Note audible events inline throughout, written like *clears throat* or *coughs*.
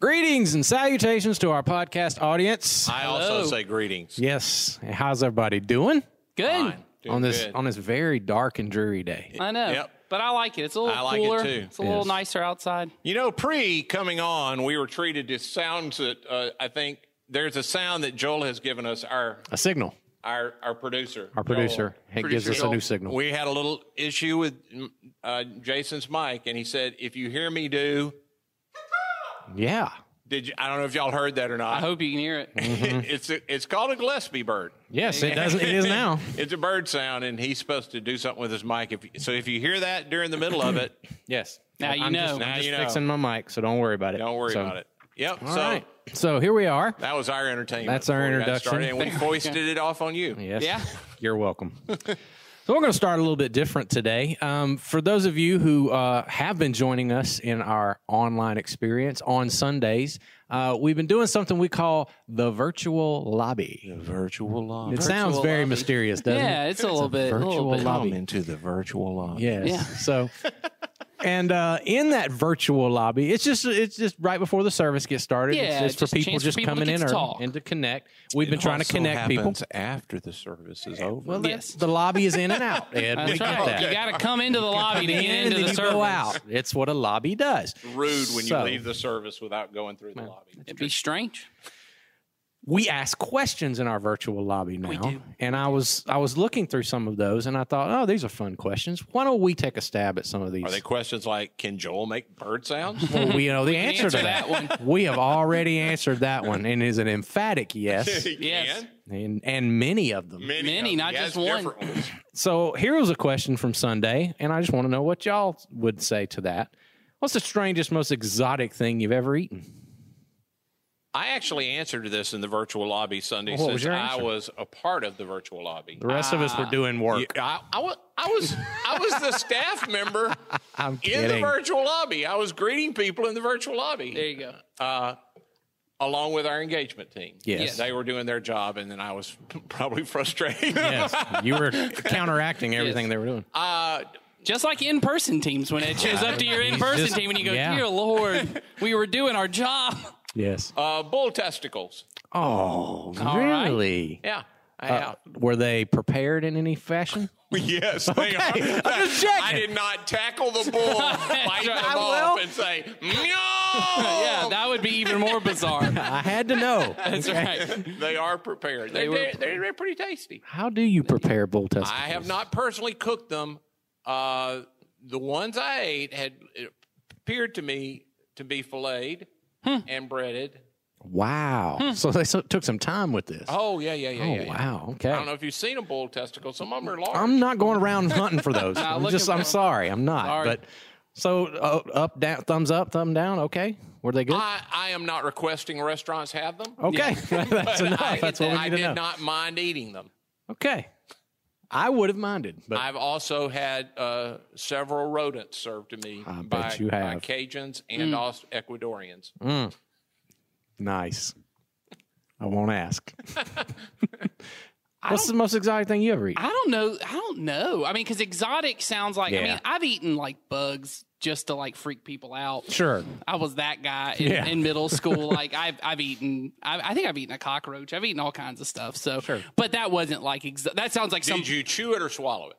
Greetings and salutations to our podcast audience. I also Hello. say greetings. Yes, how's everybody doing Good. Fine. Doing on this good. on this very dark and dreary day? I know. Yep. But I like it. It's a little I like it cooler. too. It's a little Yes. nicer outside. You know, pre coming on, we were treated to sounds that uh, I think there's a sound that Joel has given us. Our A signal. our our producer. Our producer Joel. he gives us a new signal. We had a little issue with uh, Jason's mic, and he said, "If you hear me do." Yeah. Did you, I don't know if y'all heard that or not. I hope you can hear it. Mm-hmm. *laughs* it's a, it's called a Gillespie bird. Yes, it does. It is now. *laughs* It's a bird sound, and he's supposed to do something with his mic. If so, if you hear that during the middle of it, *coughs* Yes. Now you I'm know. Just, Now I'm just you know. fixing my mic, so don't worry about it. don't worry So- about it. Yep. All so right. So here we are. that was our entertainment. That's our before we got introduction. started, and we *laughs* foisted it off on you. Yes. Yeah. You're welcome. So we're going to start a little bit different today. Um, for those of you who uh, have been joining us in our online experience on Sundays, uh, we've been doing something we call the virtual lobby. The virtual lobby. It sounds very lobby. mysterious, doesn't Yeah, it? Yeah, it's a little bit. A virtual little bit. lobby. into the virtual lobby. Yes. Yeah. So, *laughs* and uh, in that virtual lobby, it's just it's just right before the service gets started. Yeah, it's, it's just for people chance for just people coming get in or early talk. and to connect. We've been trying to connect people. after the service is over. Well, Yes. the lobby is in and out. *laughs* Ed. That's get right. that. You got to come into the lobby to in get into the you service. go out. It's what a lobby does. rude when So- you leave the service without going through the lobby. It'd be strange. We ask questions in our virtual lobby now, do. and I was I was looking through some of those, and I thought, oh, these are fun questions. Why don't we take a stab at some of these? Are they questions like, can Joel make bird sounds? Well, we know the answer, answer to that. that *laughs* We have already answered that one, and is an emphatic yes, *laughs* Yes. and and many of them. Many, Many, of them. not He has just one. *clears throat* So here was a question from Sunday, and I just want to know what y'all would say to that. What's the strangest, most exotic thing you've ever eaten? I actually answered to this in the virtual lobby Sunday What was since your I was a part of the virtual lobby. The rest of us were doing work. Yeah, I, I, was, I was I was the *laughs* staff member *laughs* I'm in the virtual lobby. I was greeting people in the virtual lobby. There you go. uh, along with our engagement team. Yes. They were doing their job, and then I was *laughs* probably frustrating. yes, you were counteracting everything they were doing. uh, Just like in person teams, when it shows up to your in person team and you go, yeah. Dear Lord, we were doing our job. Yes. uh, bull testicles. Oh, right. really? Yeah. Uh, were they prepared in any fashion? *laughs* yes, they are. I did not tackle the bull, *laughs* bite them I off, will. and say, *laughs* no! Yeah, that would be even more bizarre. I had to know. That's right. they are prepared. They, They were- they're, they're pretty tasty. How do you prepare bull testicles? I have not personally cooked them. Uh, the ones I ate had appeared to me to be filleted Hmm. and breaded. Wow. So they so, took some time with this. Oh yeah, yeah, yeah, Oh, yeah. yeah. wow. Okay. I don't know if you've seen a bull testicle. Some of them are large. I'm not going around *laughs* hunting for those. I'm just. I'm sorry. I'm not. Sorry. But so uh, up, down, thumbs up, thumb down. Okay. Were they good? I, I am not requesting restaurants have them. okay. *laughs* That's *laughs* enough. I, That's what we I need to did know. not mind eating them. Okay. I would have minded, but I've also had uh, several rodents served to me I by, bet you by have. Cajuns Mm. and also Ecuadorians. nice. I won't ask. *laughs* What's the most exotic thing you ever eat? I don't know. I don't know. I mean, because exotic sounds like. I Yeah. mean, I've eaten like bugs just to like freak people out. Sure. I was that guy in, Yeah. in middle school. *laughs* like I've I've eaten. I, I think I've eaten a cockroach. I've eaten all kinds of stuff. So, Sure. but that wasn't like. Exa- that sounds like some. Did you chew it or swallow it?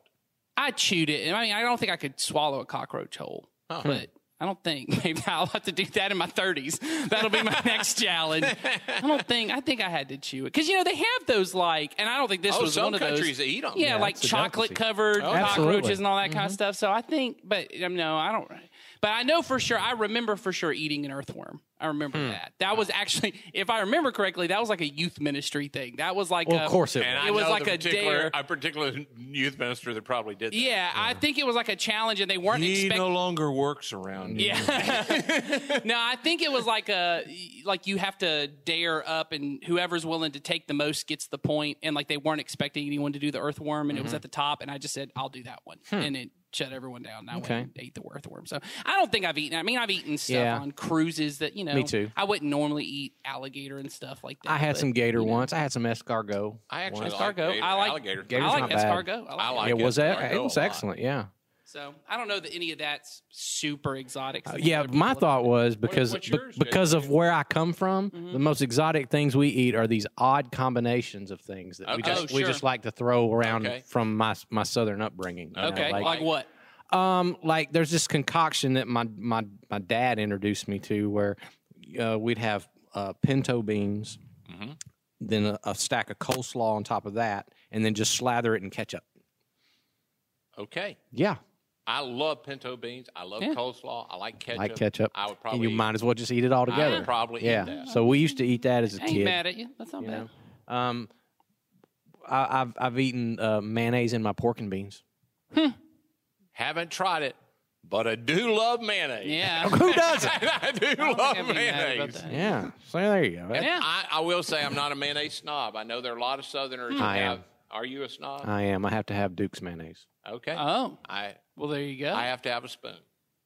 I chewed it. I mean, I don't think I could swallow a cockroach whole, but. I don't think. *laughs* Maybe I'll have to do that in my 30s. That'll be my *laughs* next challenge. I don't think. I think I had to chew it because you know they have those like, and I don't think this Oh, was some one of countries those. eat them. Yeah, Yeah, like a chocolate delicacy. covered Absolutely. cockroaches and all that kind of stuff. So I think, but um, no, I don't. But I know for sure. I remember for sure eating an earthworm. I remember that. That was actually, if I remember correctly, that was like a youth ministry thing. That was like, Well, a, of course it And was. I It was like a particular, dare. a particular youth minister that probably did that. Yeah, I think it was like a challenge, and they weren't expecting. No longer works around here. Yeah. *laughs* *laughs* no, I think it was like a like you have to dare up, and whoever's willing to take the most gets the point. And like they weren't expecting anyone to do the earthworm, and it Mm-hmm. was at the top, and I just said I'll do that one, and it shut everyone down. And I. Okay. went and ate the earthworm. So I don't think I've eaten. I mean, I've eaten stuff Yeah. on cruises that you know. Me too. I wouldn't normally eat alligator and stuff like that. I had but, some gator you know. once. I had some escargot. I actually once. like escargot. gator- I like alligator. Gator's I like not bad. I like I it. like it was escargot it was excellent. Yeah. So I don't know that any of that's super exotic. for Yeah, my thought was because what's be- because of where I come from, Mm-hmm. the most exotic things we eat are these odd combinations of things that we just Oh, we just like to throw around Okay. from my my southern upbringing. you know, Okay, like, like, what? um, like there's this concoction that my my my dad introduced me to where uh, we'd have uh, pinto beans, Mm-hmm. then a, a stack of coleslaw on top of that, and then just slather it in ketchup. Okay. Yeah, I love pinto beans. I love Yeah. coleslaw. I like ketchup. like ketchup. I would And probably. you might as well just eat it all together. would probably eat yeah. that. So we used to eat that as a I ain't kid. mad at you. That's not you bad. know? Um, I, I've I've eaten uh, mayonnaise in my pork and beans. Hmm. Haven't tried it, but I do love mayonnaise. Yeah. *laughs* Who doesn't? *laughs* I do I'd love be mad about mayonnaise. yeah. So there you go. Yeah. I, I will say I'm not a mayonnaise snob. I know there are a lot of Southerners who I have. am. Are you a snob? I am. I have to have Duke's mayonnaise. Okay. Oh, I well, there you go. I have to have a spoon.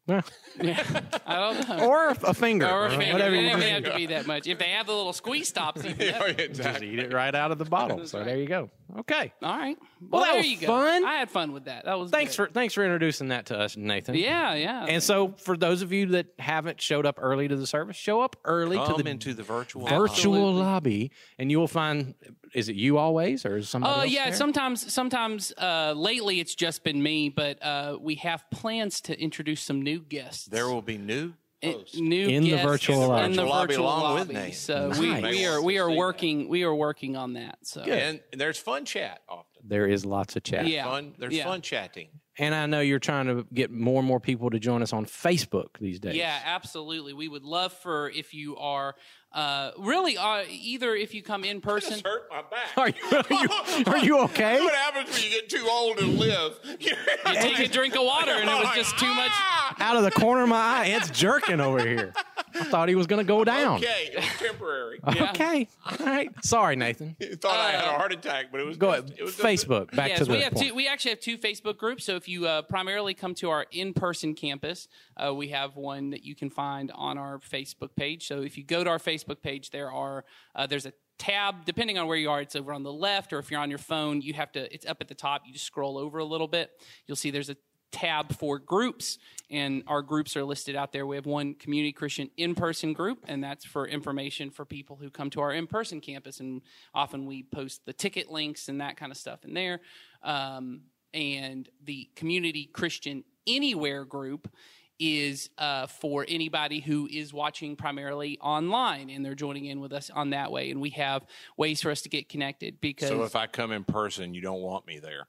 yeah. *laughs* I don't know. or a finger. Or a finger. Whatever It you doesn't have to be that much. If they have the little squeeze stops, even better. Just eat it right out of the bottle. So there you go. Okay. All right. Well, that there was you go. fun. I had fun with that. That was Thanks good. for thanks for introducing that to us, Nathan. Yeah, yeah. And so, for those of you that haven't showed up early to the service, show up early to the into the virtual. virtual Absolutely. lobby, and you will find. Is it you always, or is somebody? Uh, yeah, there? sometimes, sometimes uh, lately it's just been me, but uh, we have plans to introduce some new guests. There will be new hosts. new In the virtual lobby. in the Virtual lobby virtual along with me. So we, Nice. we are we are working we are working on that. So and there's fun chat often. there is lots of chat. Yeah. Fun. There's Yeah. fun chatting. And I know you're trying to get more and more people to join us on Facebook these days. Yeah, absolutely. We would love for if you are uh, really uh, either if you come in person. hurt my back. Are you, are you, *laughs* are you okay? what happens when you get too old to live? *laughs* You take a drink of water and it was just too much. *laughs* Out of the corner of my eye, it's jerking over here. I thought he was going to go down. Okay, it was temporary. Yeah. *laughs* Okay. All right. Sorry, Nathan. *laughs* I thought I had a heart attack, but it was Go just- ahead. It was just- Facebook. Back Yes, to the we have point. two. We actually have two Facebook groups. So if you uh, primarily come to our in-person campus, uh, we have one that you can find on our Facebook page. So if you go to our Facebook page, there are uh, there's a tab depending on where you are. It's over on the left, or if you're on your phone, you have to. It's up at the top. You just scroll over a little bit. You'll see there's a tab for groups and our groups are listed out there. We have one community christian in-person group and that's for information for people who come to our in-person campus and often we post the ticket links and that kind of stuff in there. Um, and the community christian anywhere group is uh, for anybody who is watching primarily online and they're joining in with us on that way. And we have ways for us to get connected because So if I come in person, you don't want me there.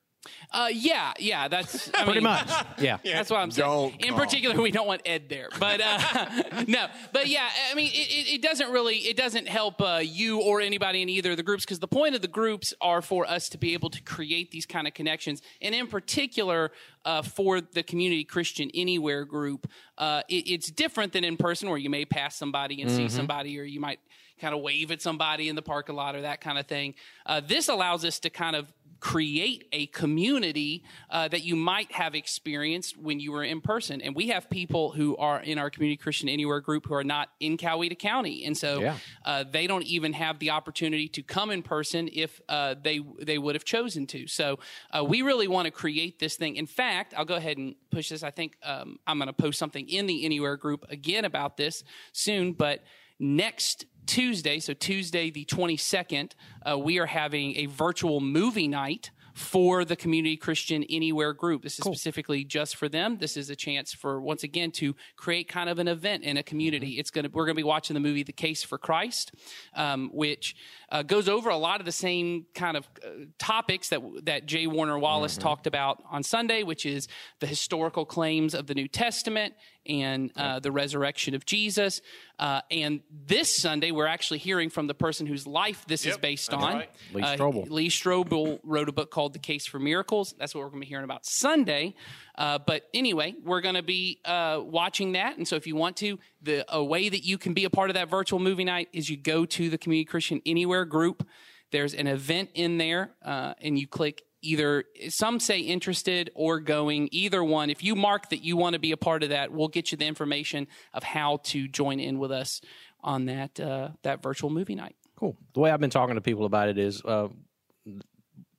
Uh, yeah yeah that's I *laughs* Pretty mean, much. Yeah. *laughs* that's what I'm saying. Don't In come. particular, we don't want Ed there, but uh, *laughs* no, but yeah, I mean, it, it- it doesn't really, it doesn't help uh, you or anybody in either of the groups because the point of the groups are for us to be able to create these kind of connections, and in particular. Uh, for the community Christian Anywhere group, uh, it, it's different than in person where you may pass somebody and see somebody, or you might kind of wave at somebody in the parking lot or that kind of thing. Uh, this allows us to kind of create a community uh, that you might have experienced when you were in person. And we have people who are in our Community Christian Anywhere group who are not in Coweta County, and so Yeah. uh, they don't even have the opportunity to come in person if uh, they they would have chosen to. So uh, we really want to create this thing. In fact, I'll go ahead and push this. I think um, I'm going to post something in the Anywhere group again about this soon, but next Tuesday, so Tuesday the 22nd, uh, we are having a virtual movie night for the Community Christian Anywhere group. This is specifically just for them. This is a chance for once again to create kind of an event in a community. It's gonna we're gonna be watching the movie The Case for Christ, um, which uh, goes over a lot of the same kind of uh, topics that that J. Warner Wallace talked about on Sunday, which is the historical claims of the New Testament and uh, the resurrection of Jesus. Uh, and this Sunday, we're actually hearing from the person whose life this is based on. right. Lee Uh, Strobel. Lee Strobel wrote a book called The Case for Miracles. That's what we're going to be hearing about Sunday. Uh, but anyway, we're going to be uh, watching that. And so if you want to, the a way that you can be a part of that virtual movie night is you go to the Community Christian Anywhere group. There's an event in there, uh, and you click either some say interested or going either one if you mark that you want to be a part of that we'll get you the information of how to join in with us on that uh, that virtual movie night Cool. The way I've been talking to people about it is uh,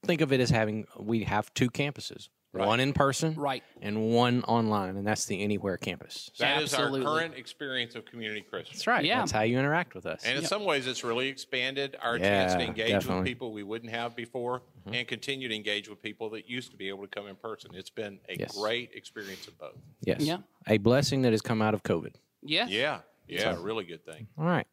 think of it as having we have two campuses. One in person, Right. and one online, and that's the Anywhere campus. That is Absolutely. our current experience of community Christian. That's right. Yeah. That's how you interact with us. And in some ways, it's really expanded our chance to Yeah, engage definitely. Mm-hmm. with people we wouldn't have before and continue to engage with people that used to be able to come in person. It's been a Yes. great experience of both. yes. Yeah. A blessing that has come out of COVID. Yeah. Yeah. Yeah. a really good thing. All right.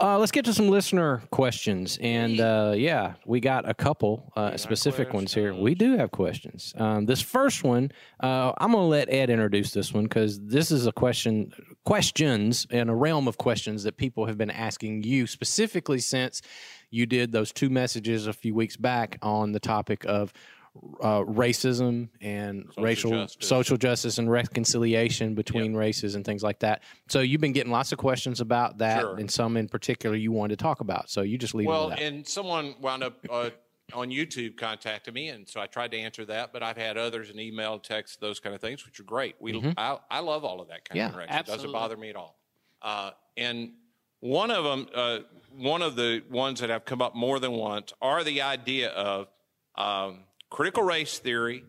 Uh, let's get to some listener questions. And uh, yeah, we got a couple uh, specific ones here. We do have questions. Um, this first one, uh, I'm going to let Ed introduce this one because this is a question, questions in a realm of questions that people have been asking you specifically since you did those two messages a few weeks back on the topic of uh, racism and racial justice. social justice and reconciliation between races and things like that. So you've been getting lots of questions about that, Sure. and some in particular you wanted to talk about. So you just leave Well, and someone wound up uh, on YouTube contacted me, and so I tried to answer that. But I've had others in email, text, those kind of things, which are great. We, I, I love all of that kind Yeah, of interaction. It doesn't bother me at all. Uh, and one of them, uh, one of the ones that have come up more than once, are the idea of um, critical race theory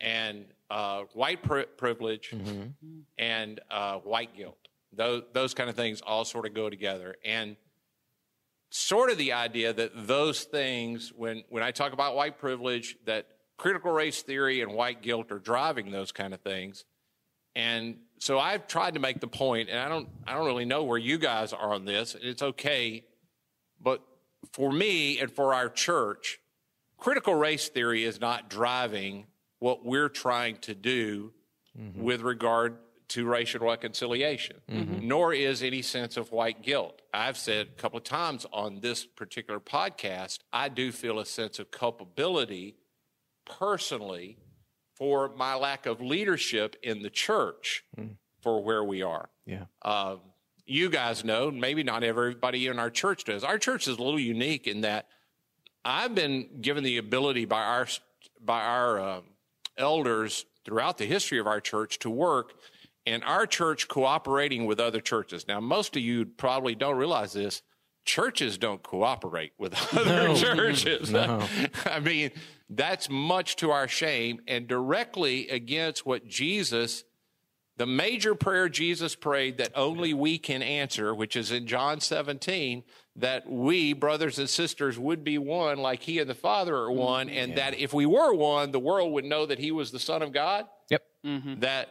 and uh, white pri- privilege and uh, white guilt. Those, those kind of things all sort of go together. And sort of the idea that those things, when, when I talk about white privilege, that critical race theory and white guilt are driving those kind of things. And so I've tried to make the point, and I don't, I don't really know where you guys are on this. and It's okay, but for me and for our church, critical race theory is not driving what we're trying to do mm-hmm. with regard to racial reconciliation, mm-hmm. nor is any sense of white guilt. I've said a couple of times on this particular podcast, I do feel a sense of culpability personally for my lack of leadership in the church mm. for where we are. yeah. Uh, you guys know, maybe not everybody in our church does. Our church is a little unique in that I've been given the ability by our by our uh, elders throughout the history of our church to work and our church cooperating with other churches. Now, most of you probably don't realize this. Churches don't cooperate with *laughs* other churches. *laughs* I mean, that's much to our shame and directly against what Jesus the major prayer Jesus prayed that only we can answer, which is in John 17, that we, brothers and sisters, would be one like he and the Father are mm-hmm. one, and that if we were one, the world would know that he was the Son of God, Yep. Mm-hmm. that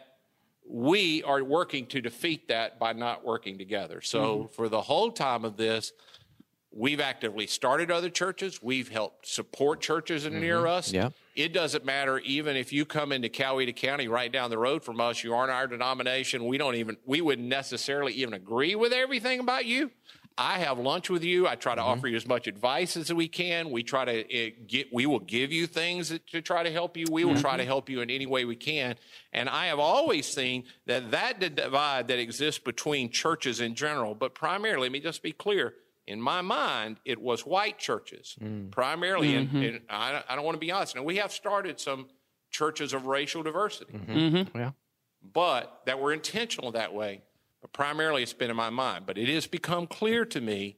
we are working to defeat that by not working together. So mm-hmm. for the whole time of this, we've actively started other churches. We've helped support churches are near mm-hmm. us. Yeah. It doesn't matter even if you come into Coweta County right down the road from us, you aren't our denomination. We don't even we wouldn't necessarily even agree with everything about you. I have lunch with you. I try to mm-hmm. offer you as much advice as we can. We try to uh, get. We will give you things to try to help you. We will try to mm-hmm. help you in any way we can. And I have always seen that that divide that exists between churches in general, but primarily, let me just be clear. In my mind, it was white churches mm. primarily, and, and I, I don't want to be honest. Now we have started some churches of racial diversity mm-hmm. Mm-hmm. Yeah. but that were intentional that way. But primarily, it's been in my mind. But it has become clear to me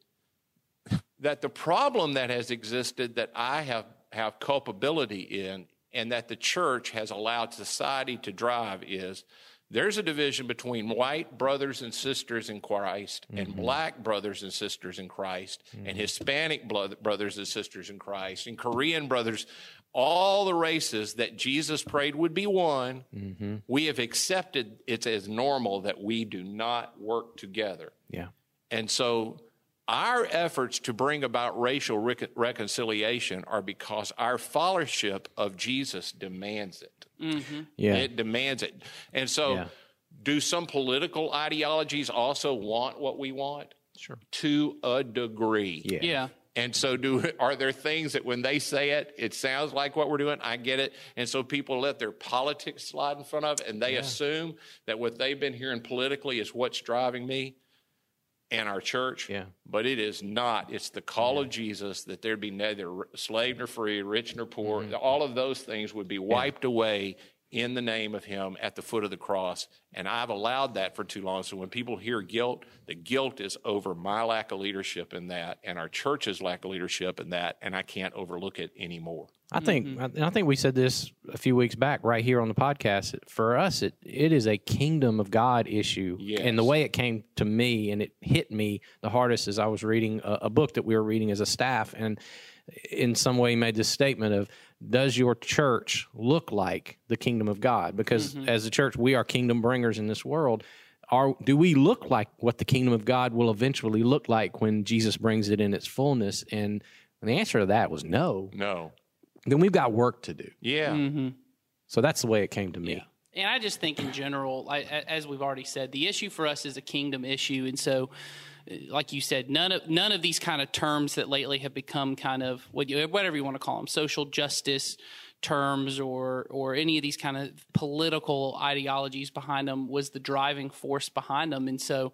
*laughs* that the problem that has existed that I have, have culpability in and that the church has allowed society to drive is there's a division between white brothers and sisters in Christ and mm-hmm. black brothers and sisters in Christ and mm-hmm. Hispanic brothers and sisters in Christ and Korean brothers, all the races that Jesus prayed would be one. Mm-hmm. We have accepted it's as normal that we do not work together. Yeah. And so our efforts to bring about racial rec- reconciliation are because our followership of Jesus demands it. Mm-hmm. Yeah. It demands it. And so, Yeah. do some political ideologies also want what we want? Sure. To a degree. Yeah. Yeah. And so, do are there things that when they say it, it sounds like what we're doing? I get it. And so, people let their politics slide in front of it, and they assume that what they've been hearing politically is what's driving me and our church. Yeah. But it is not. It's the call of Jesus that there'd be neither slave nor free, rich nor poor. Mm-hmm. All of those things would be wiped away in the name of Him at the foot of the cross. And I've allowed that for too long. So when people hear guilt, the guilt is over my lack of leadership in that and our church's lack of leadership in that. And I can't overlook it anymore. I think mm-hmm. I, I think we said this a few weeks back right here on the podcast. For us, it it is a kingdom of God issue, and the way it came to me and it hit me the hardest is I was reading a, a book that we were reading as a staff, and in some way made this statement of does your church look like the kingdom of God? Because as a church, we are kingdom bringers in this world. Are do we look like what the kingdom of God will eventually look like when Jesus brings it in its fullness? And the answer to that was no. No. Then we've got work to do. Yeah. Mm-hmm. So that's the way it came to me. And I just think in general, I, a- as we've already said, the issue for us is a kingdom issue, and so, like you said, none of none of these kind of terms that lately have become kind of whatever you want to call them, social justice terms or or any of these kind of political ideologies behind them was the driving force behind them, and so.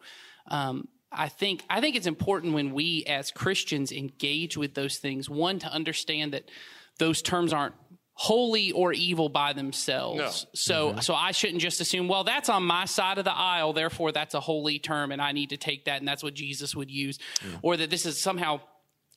Um, I think I think it's important when we as Christians engage with those things. One to understand that those terms aren't holy or evil by themselves. No. So so I shouldn't just assume, well, that's on my side of the aisle, therefore that's a holy term and I need to take that and that's what Jesus would use. Or that this is somehow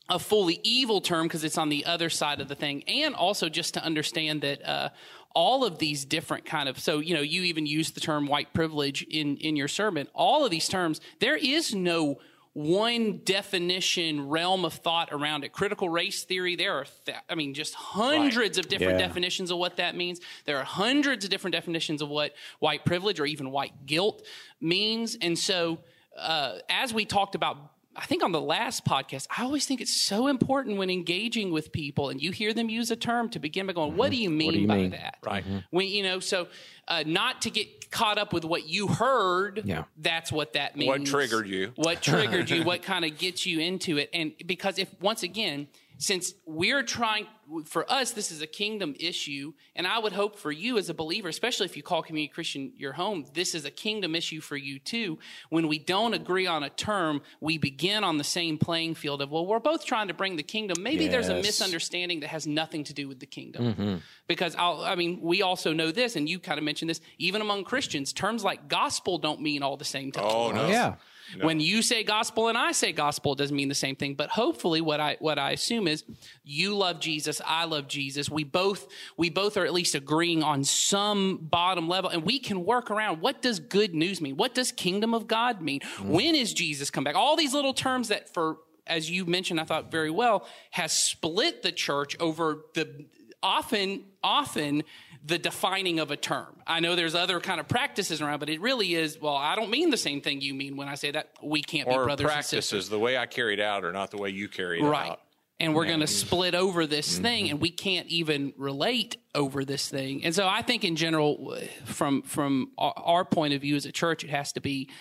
a fully evil term because it's on the other side of the thing. And also just to understand that uh, all of these different kind of so you know you even used the term white privilege in in your sermon. All of these terms, there is no one definition realm of thought around it. Critical race theory, there are, th- I mean, just hundreds of different Yeah. definitions of what that means. There are hundreds of different definitions of what white privilege or even white guilt means. And so, uh, as we talked about, I think on the last podcast, I always think it's so important when engaging with people and you hear them use a term to begin by going, what do you mean you by mean? that? Right. When, you know, so uh, not to get caught up with what you heard. Yeah. That's what that means. What triggered you? What triggered you? *laughs* What kind of gets you into it? And because if once again, since we're trying for us, this is a kingdom issue, and I would hope for you as a believer, especially if you call community Christian your home, this is a kingdom issue for you too. When we don't agree on a term, we begin on the same playing field of, well, we're both trying to bring the kingdom. Maybe there's a misunderstanding that has nothing to do with the kingdom. Mm-hmm. Because I'll, I mean, we also know this, and you kind of mentioned this, even among Christians, terms like gospel don't mean all the same thing. Oh, no. Yeah. When you say gospel and I say gospel, it doesn't mean the same thing. But hopefully, what I what I assume is you love Jesus, I love Jesus. We both we both are at least agreeing on some bottom level, and we can work around. What does good news mean? What does kingdom of God mean? Mm. When is Jesus come back? All these little terms that for as you mentioned, I thought very well, has split the church over the often, often the defining of a term. I know there's other kind of practices around, but it really is, well, I don't mean the same thing you mean when I say that. We can't be Or brothers and sisters. the way I carried out are not the way you carried it Right. out. And we're mm-hmm. going to split over this mm-hmm. thing, and we can't even relate over this thing. And so, I think in general, from from our point of view as a church, it has to be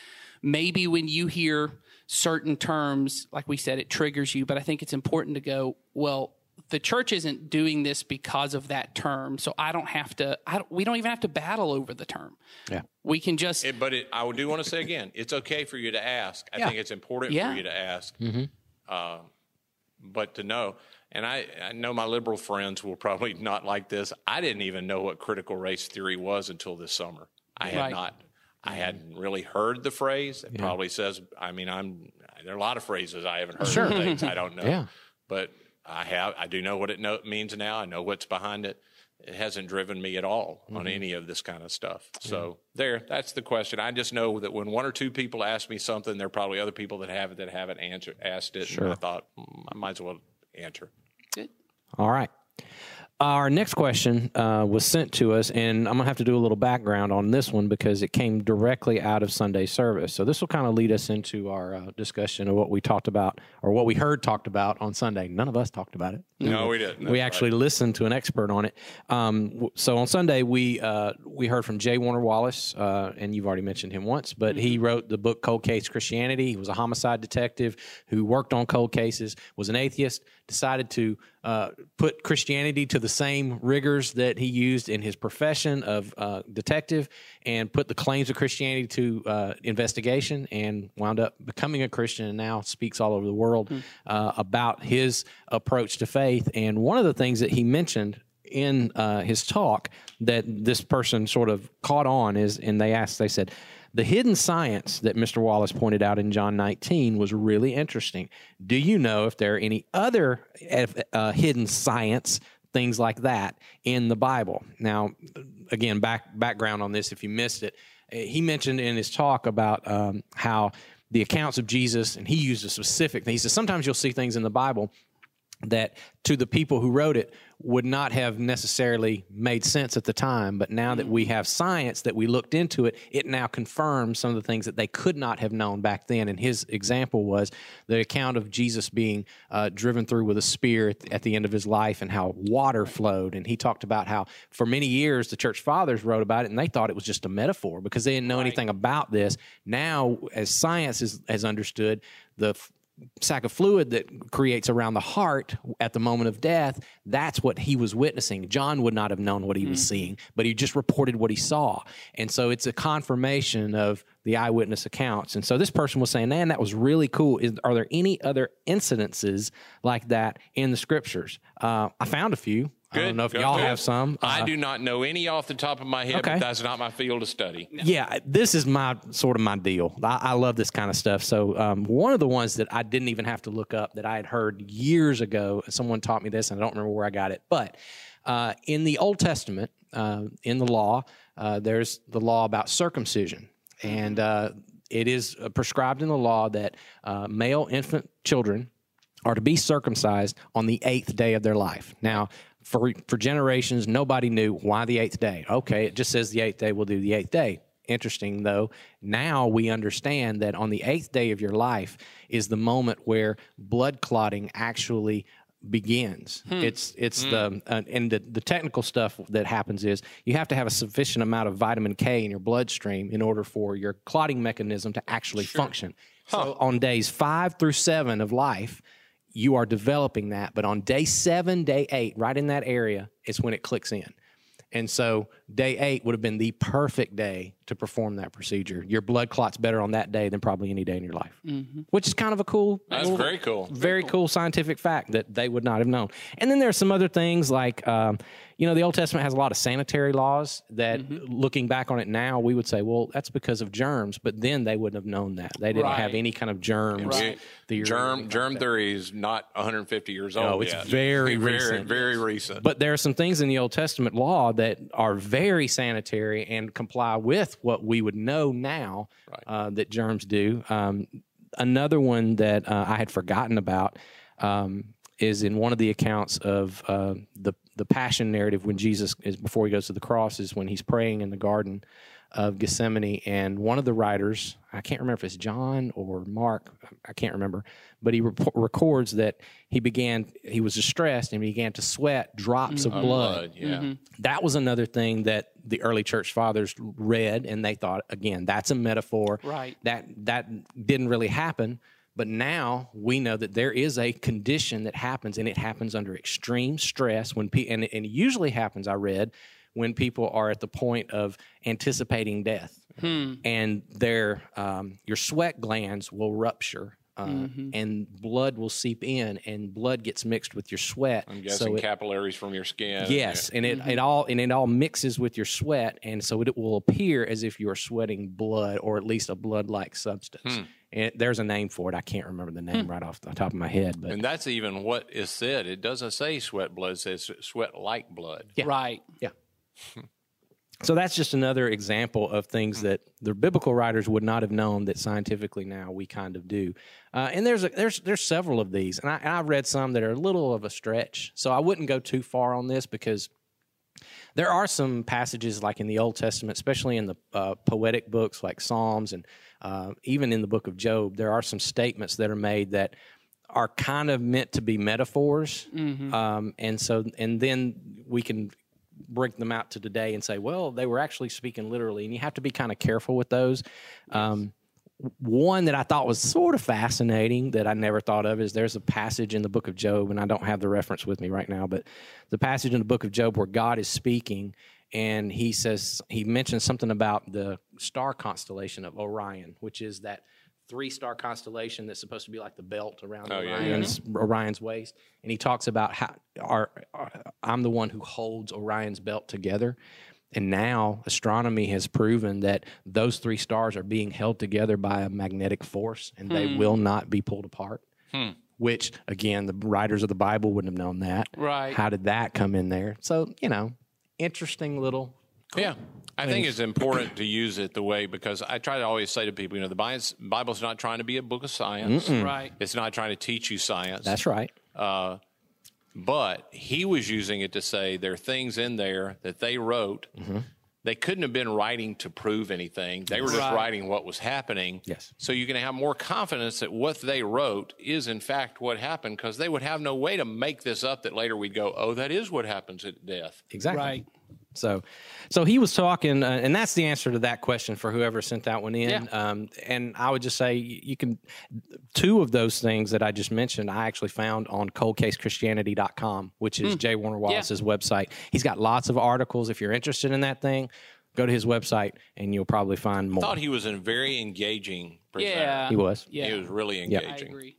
maybe when you hear certain terms, like we said, it triggers you. But I think it's important to go, well, the church isn't doing this because of that term, so I don't have to. I don't, we don't even have to battle over the term. Yeah. We can just It, but it, I do want to say again, it's okay for you to ask. I Yeah. think it's important Yeah. for you to ask. Uh, but to know, and I, I know my liberal friends will probably *laughs* not like this. I didn't even know what critical race theory was until this summer. I had Right. not. I hadn't really heard the phrase. It probably says. I mean, I'm. There are a lot of phrases I haven't heard. Sure. Things I *laughs* don't know. Yeah. But I have. I do know what it know, means now. I know what's behind it. It hasn't driven me at all on any of this kind of stuff. So there, that's the question. I just know that when one or two people ask me something, there are probably other people that have it that haven't answered asked it. And I thought mm, I might as well answer. Good. All right. Our next question uh, was sent to us, and I'm going to have to do a little background on this one because it came directly out of Sunday service. So, this will kind of lead us into our uh, discussion of what we talked about or what we heard talked about on Sunday. None of us talked about it. No, we didn't. we That's actually listened to an expert on it. Um, so on Sunday, we uh, we heard from J. Warner Wallace, uh, and you've already mentioned him once, but he wrote the book Cold Case Christianity. He was a homicide detective who worked on cold cases, was an atheist, decided to uh, put Christianity to the same rigors that he used in his profession of uh, detective, and put the claims of Christianity to uh, investigation, and wound up becoming a Christian, and now speaks all over the world uh, about his approach to faith. And one of the things that he mentioned in uh, his talk that this person sort of caught on is, and they asked, they said, the hidden science that Mr. Wallace pointed out in John 19 was really interesting. Do you know if there are any other uh, hidden science things like that in the Bible. Now, again, back background on this if you missed it, eh, he mentioned in his talk about um, how the accounts of Jesus, and he used a specific thing. He says sometimes you'll see things in the Bible that to the people who wrote it would not have necessarily made sense at the time. But now that we have science that we looked into it, it now confirms some of the things that they could not have known back then. And his example was the account of Jesus being uh, driven through with a spear at, the end of his life and how water flowed. And he talked about how for many years the church fathers wrote about it and they thought it was just a metaphor because they didn't know anything about this. Now, as science is, has understood, the sac of fluid that creates around the heart at the moment of death, that's what he was witnessing. John would not have known what he was seeing, but he just reported what he saw. And so it's a confirmation of the eyewitness accounts. And so this person was saying, man, that was really cool. Is, are there any other incidences like that in the scriptures? Uh, I found a few. I don't know if Good. y'all Good. have some. I Uh, do not know any off the top of my head, Okay. but that's not my field of study. yeah, this is my sort of my deal. I, I love this kind of stuff. So um, one of the ones that I didn't even have to look up that I had heard years ago, someone taught me this, and I don't remember where I got it, but uh, in the Old Testament, uh, in the law, uh, there's the law about circumcision, and uh, it is uh, prescribed in the law that uh, male infant children are to be circumcised on the eighth day of their life. Now, for for generations, nobody knew why the eighth day. Okay, it just says the eighth day. We'll do the eighth day. Interesting though. Now we understand that on the eighth day of your life is the moment where blood clotting actually begins. It's it's the uh, and the, the technical stuff that happens is you have to have a sufficient amount of vitamin K in your bloodstream in order for your clotting mechanism to actually function. So on days five through seven of life, you are developing that. But on day seven, day eight, right in that area, is when it clicks in. And so day eight would have been the perfect day to perform that procedure. Your blood clots better on that day than probably any day in your life, which is kind of a cool, That's little- very cool. very cool scientific fact that they would not have known. And then there are some other things like, um, you know, the Old Testament has a lot of sanitary laws that, looking back on it now, we would say, well, that's because of germs. But then they wouldn't have known that. They didn't have any kind of germs. Right. Germ germ like theory is not 150 years old. No, it's yet. very *laughs* very recent. very recent. But there are some things in the Old Testament law that are very sanitary and comply with what we would know now uh, that germs do. Um, another one that uh, I had forgotten about um, is in one of the accounts of uh, the the Passion narrative when Jesus is before he goes to the cross is when he's praying in the Garden of Gethsemane, and one of the writers, I can't remember if it's John or Mark, I can't remember, but he rep- records that he began, he was distressed and began to sweat drops of blood. blood, yeah. Mm-hmm. That was another thing that the early church fathers read, and they thought, again, that's a metaphor. Right. That that didn't really happen. But now we know that there is a condition that happens, and it happens under extreme stress when pe- and, and it usually happens. I read when people are at the point of anticipating death, hmm. and their um, your sweat glands will rupture. Uh, mm-hmm. And blood will seep in, and blood gets mixed with your sweat. I'm guessing it- capillaries from your skin. Yes, and it, mm-hmm. it all and it all mixes with your sweat, and so it will appear as if you are sweating blood or at least a blood-like substance. Hmm. And there's a name for it. I can't remember the name hmm. right off the top of my head, but And that's even what is said. It doesn't say sweat blood, it says sweat like blood. Right. yeah. So that's just another example of things that the biblical writers would not have known that scientifically now we kind of do. Uh, and there's a, there's there's several of these, and I, and I've read some that are a little of a stretch. So I wouldn't go too far on this because there are some passages like in the Old Testament, especially in the uh, poetic books like Psalms and uh, even in the book of Job, there are some statements that are made that are kind of meant to be metaphors. Um, and so, and then we can break them out to today and say, well, they were actually speaking literally. And you have to be kind of careful with those. Um, one that I thought was sort of fascinating that I never thought of is there's a passage in the book of Job, and I don't have the reference with me right now, but the passage in the book of Job where God is speaking and he says, he mentions something about the star constellation of Orion, which is that three star constellation that's supposed to be like the belt around Oh, yeah, yeah. Orion's, Orion's waist. And he talks about how our, our, I'm the one who holds Orion's belt together. And now astronomy has proven that those three stars are being held together by a magnetic force and they hmm. will not be pulled apart. Hmm. which again, the writers of the Bible wouldn't have known that. Right. How did that come in there? So, you know, interesting little. Yeah. I think it's important to use it the way because I try to always say to people, you know, the Bible's not trying to be a book of science. Right. It's not trying to teach you science. That's right. but he was using it to say there are things in there that they wrote. Mm-hmm. They couldn't have been writing to prove anything. They were just Right. writing what was happening. Yes. So you can have more confidence that what they wrote is in fact what happened because they would have no way to make this up that later we'd go, oh, that is what happens at death. Exactly. Right. So, so he was talking, uh, and that's the answer to that question for whoever sent that one in. Yeah. Um, and I would just say you can, two of those things that I just mentioned, I actually found on coldcasechristianity.com, which is J. Warner Wallace's website. He's got lots of articles. If you're interested in that thing, go to his website and you'll probably find more. I thought he was a very engaging presenter. Yeah. he was. Yeah. He was really I engaging. agree.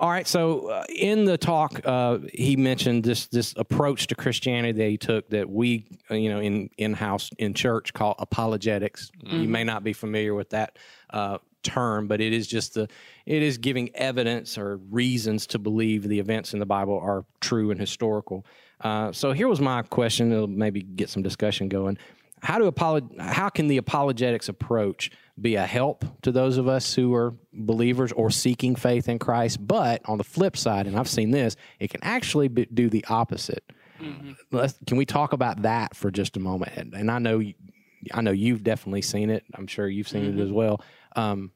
All right. So uh, in the talk, uh, he mentioned this this approach to Christianity that he took that we, uh, you know, in in house in church call apologetics. You may not be familiar with that uh, term, but it is just the it is giving evidence or reasons to believe the events in the Bible are true and historical. Uh, so here was my question. It'll maybe get some discussion going. How do apolog- How can the apologetics approach be a help to those of us who are believers or seeking faith in Christ? But on the flip side, and I've seen this, it can actually be, do the opposite. Mm-hmm. Let's, can we talk about that for just a moment? And, and I know, you- I know you've definitely seen it. I'm sure you've seen it as mm-hmm. well. Um,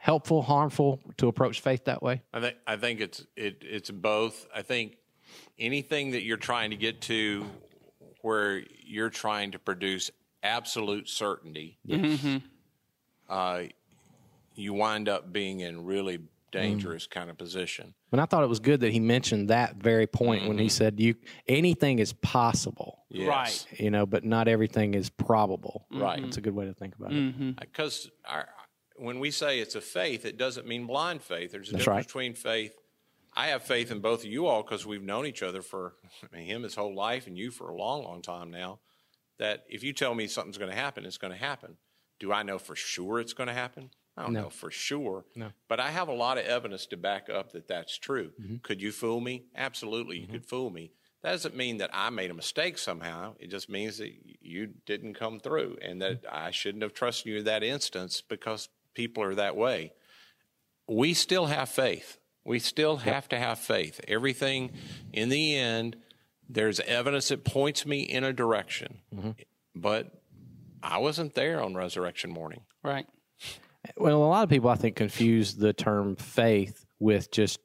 helpful, harmful to approach faith that way? I think I think it's it it's both. I think anything that you're trying to get to where you're trying to produce absolute certainty, mm-hmm. Uh, you wind up being in really mm. dangerous kind of position. And I thought it was good that he mentioned that very point when he mm-hmm. said you anything is possible. Yes. Right. you know, but not everything is probable. Right. It's a good way to think about it. Mm-hmm. Uh, because when we say it's a faith, it doesn't mean blind faith. There's a That's difference right. between faith. I have faith in both of you all because we've known each other for I *laughs* mean, him his whole life and you for a long, long time now. That if you tell me something's going to happen, it's going to happen. Do I know for sure it's going to happen? I don't know for sure. No. But I have a lot of evidence to back up that that's true. Mm-hmm. Could you fool me? Absolutely, you mm-hmm. could fool me. That doesn't mean that I made a mistake somehow. It just means that you didn't come through and that mm-hmm. I shouldn't have trusted you in that instance because people are that way. We still have faith. We still have to have faith. Everything in the end, there's evidence that points me in a direction. Mm-hmm. But I wasn't there on resurrection morning. Right. Well, a lot of people I think confuse the term faith with just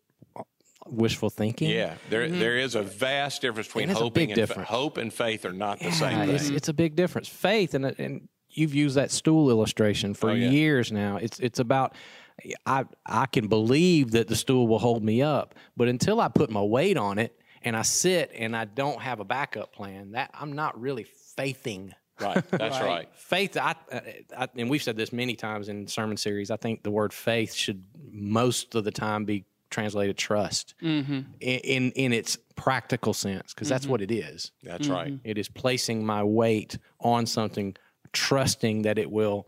wishful thinking. Yeah, there mm-hmm. there is a vast difference between And it's a hoping big and fa- difference. hope and faith are not the Yeah, same it's, thing. it's a big difference. Faith and uh, and you've used that stool illustration for Oh, yeah. years now. It's it's about I I can believe that the stool will hold me up, but until I put my weight on it and I sit and I don't have a backup plan, that I'm not really faithing. Right, *laughs* that's right. Faith, I, uh, I, and we've said this many times in sermon series. I think the word faith should most of the time be translated trust mm-hmm. in, in in its practical sense because that's mm-hmm. what it is. That's right. Mm-hmm. It is placing my weight on something, trusting that it will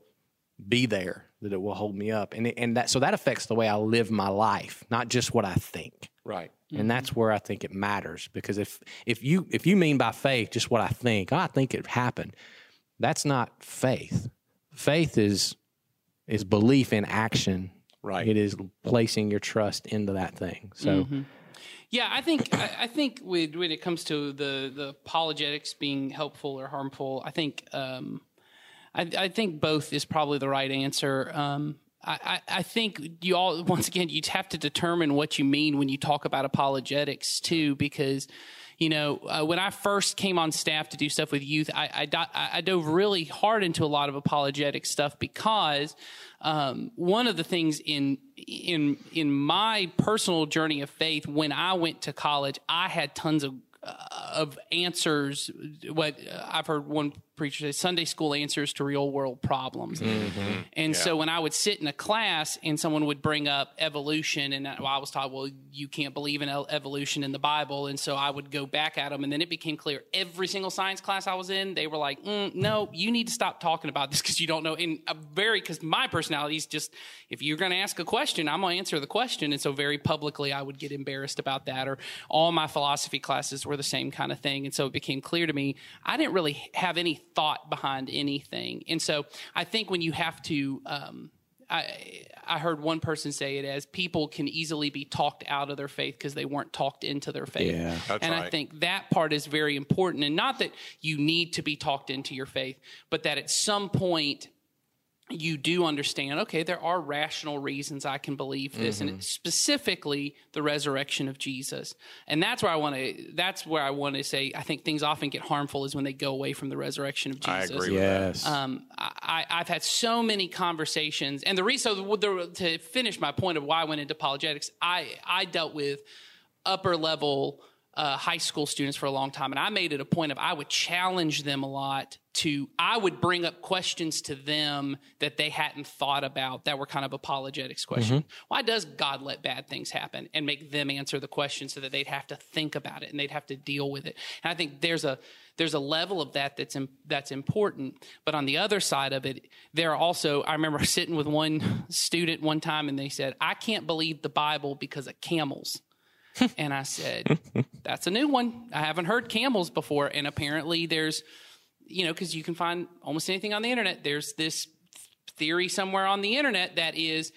be there, that it will hold me up, and it, and that so that affects the way I live my life, not just what I think. Right. And that's where I think it matters because if if you if you mean by faith just what I think, "Oh, I think it happened, that's not faith. Faith is is belief in action. Right. It is placing your trust into that thing. So Yeah, I think I, I think with, when it comes to the the apologetics being helpful or harmful, I think um, I, I think both is probably the right answer. Um, I, I, I think you all once again you have to determine what you mean when you talk about apologetics too, because you know uh, when I first came on staff to do stuff with youth, I I, do- I dove really hard into a lot of apologetic stuff because um, one of the things in in in my personal journey of faith when I went to college, I had tons of uh, of answers. What uh, I've heard one preacher say Sunday school answers to real world problems. Mm-hmm. And so when I would sit in a class and someone would bring up evolution, and I was taught, well, you can't believe in evolution in the Bible. And so I would go back at them. And then it became clear every single science class I was in, they were like, mm, no, you need to stop talking about this because you don't know. And a very, because my personality is just, if you're going to ask a question, I'm going to answer the question. And so very publicly, I would get embarrassed about that. Or all my philosophy classes were the same kind of thing. And so it became clear to me, I didn't really have any thought behind anything. And so I think when you have to, um, I, I heard one person say it as people can easily be talked out of their faith because they weren't talked into their faith. Yeah. That's and I think that part is very important. And not that you need to be talked into your faith, but that at some point you do understand, okay, there are rational reasons I can believe this, and it's specifically the resurrection of Jesus. And that's where I want to, that's where I want to say, I think things often get harmful is when they go away from the resurrection of Jesus. I Jesus. agree with that. Yes. Um, I, I've had so many conversations, and the reason so the, to finish my point of why I went into apologetics, I I dealt with upper level uh, high school students for a long time, and I made it a point of I would challenge them a lot. To I would bring up questions to them that they hadn't thought about that were kind of apologetics mm-hmm. questions. Why does God let bad things happen and make them answer the question so that they'd have to think about it and they'd have to deal with it? And I think there's a there's a level of that that's that's important. But on the other side of it, there are also I remember *laughs* sitting with one student one time and they said, "I can't believe the Bible because of camels." *laughs* and I said, "That's a new one. I haven't heard camels before." And apparently, there's you know because you can find almost anything on the internet. There's this theory somewhere on the internet that is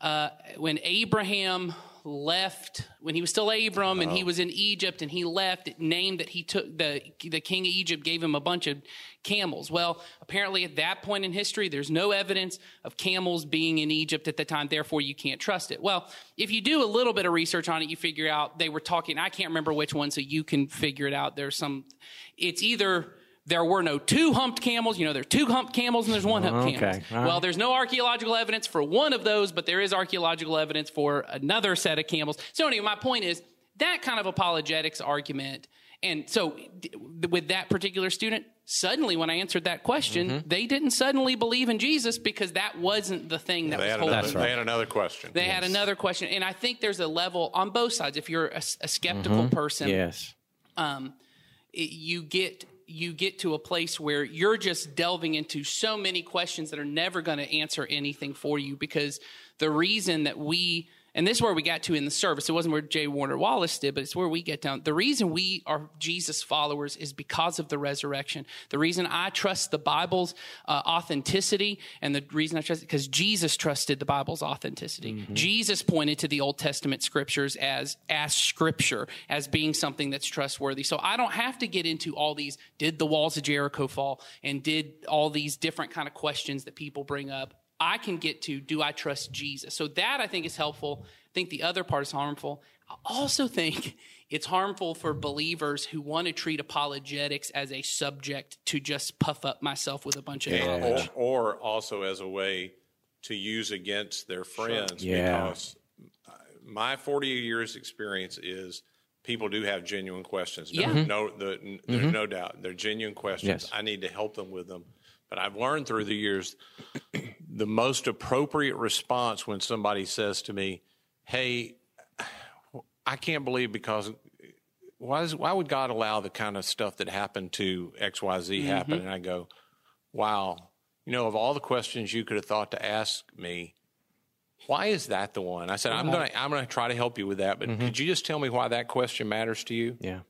uh, when Abraham left when he was still Abram and he was in Egypt and he left it named that he took the the king of Egypt gave him a bunch of camels. Well, apparently at that point in history there's no evidence of camels being in Egypt at the time therefore you can't trust it. Well, if you do a little bit of research on it you figure out they were talking I can't remember which one so you can figure it out. There's some it's either there were no two humped camels. You know, there are two humped camels and there's one humped Okay. camels. All right. Well, there's no archaeological evidence for one of those, but there is archaeological evidence for another set of camels. So anyway, my point is that kind of apologetics argument. And so with that particular student, suddenly when I answered that question, Mm-hmm. they didn't suddenly believe in Jesus because that wasn't the thing that They was had, holding another, them. they had another question. They had another question. And I think there's a level on both sides. If you're a, a skeptical Mm-hmm. person, yes. um, it- you get you get to a place where you're just delving into so many questions that are never going to answer anything for you because the reason that we and this is where we got to in the service. It wasn't where J. Warner Wallace did, but it's where we get down. The reason we are Jesus followers is because of the resurrection. The reason I trust the Bible's uh, authenticity and the reason I trust it because Jesus trusted the Bible's authenticity. Jesus pointed to the Old Testament scriptures as as scripture, as being something that's trustworthy. So I don't have to get into all these did the walls of Jericho fall and did all these different kind of questions that people bring up. I can get to do I trust Jesus? So that I think is helpful. I think the other part is harmful. I also *laughs* think it's harmful for believers who want to treat apologetics as a subject to just puff up myself with a bunch of knowledge. or, or also as a way to use against their friends Yeah. because my 40 years experience is people do have genuine questions no, Yeah. Mm-hmm. no the, n- there's no doubt they're genuine questions Yes. i need to help them with them but i've learned through the years the most appropriate response when somebody says to me hey i can't believe because why, is, why would god allow the kind of stuff that happened to xyz mm-hmm. happen and i go wow, you know, of all the questions you could have thought to ask me, why is that the one? I said, I'm mm-hmm. going to I'm going to try to help you with that, but mm-hmm. could you just tell me why that question matters to you? Yeah.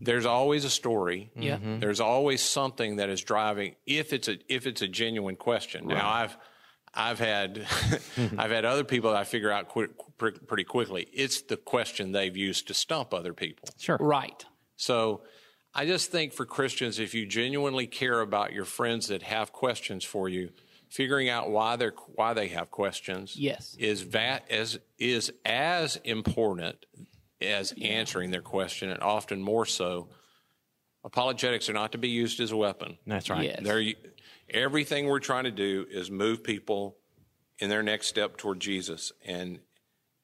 There's always a story. Yeah. Mm-hmm. Mm-hmm. There's always something that is driving if it's a if it's a genuine question. Now I've I've had *laughs* I've had other people that I figure out quick, pretty quickly. It's the question they've used to stump other people. Sure. Right. So I just think for Christians, if you genuinely care about your friends that have questions for you, figuring out why they're why they have questions Yes. is va- as is as important as answering their question, and often more so. Apologetics are not to be used as a weapon. That's right. Yes. They're, everything we're trying to do is move people in their next step toward Jesus. And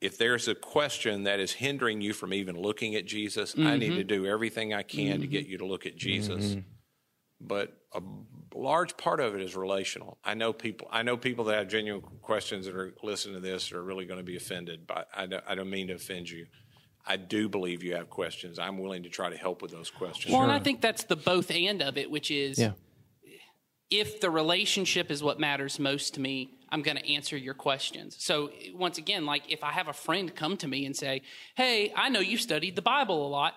if there's a question that is hindering you from even looking at Jesus, I need to mm-hmm. do everything I can to get mm-hmm. you to look at Jesus. Mm-hmm. But a, large part of it is relational. I know people. I know people that have genuine questions that are listening to this are really going to be offended. But I don't, I don't mean to offend you. I do believe you have questions. I'm willing to try to help with those questions. Well, and I think that's the both and of it, which is Yeah. if the relationship is what matters most to me, I'm going to answer your questions. So, once again, like if I have a friend come to me and say, Hey, I know you studied the Bible a lot.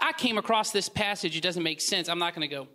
I came across this passage, it doesn't make sense. I'm not going to go,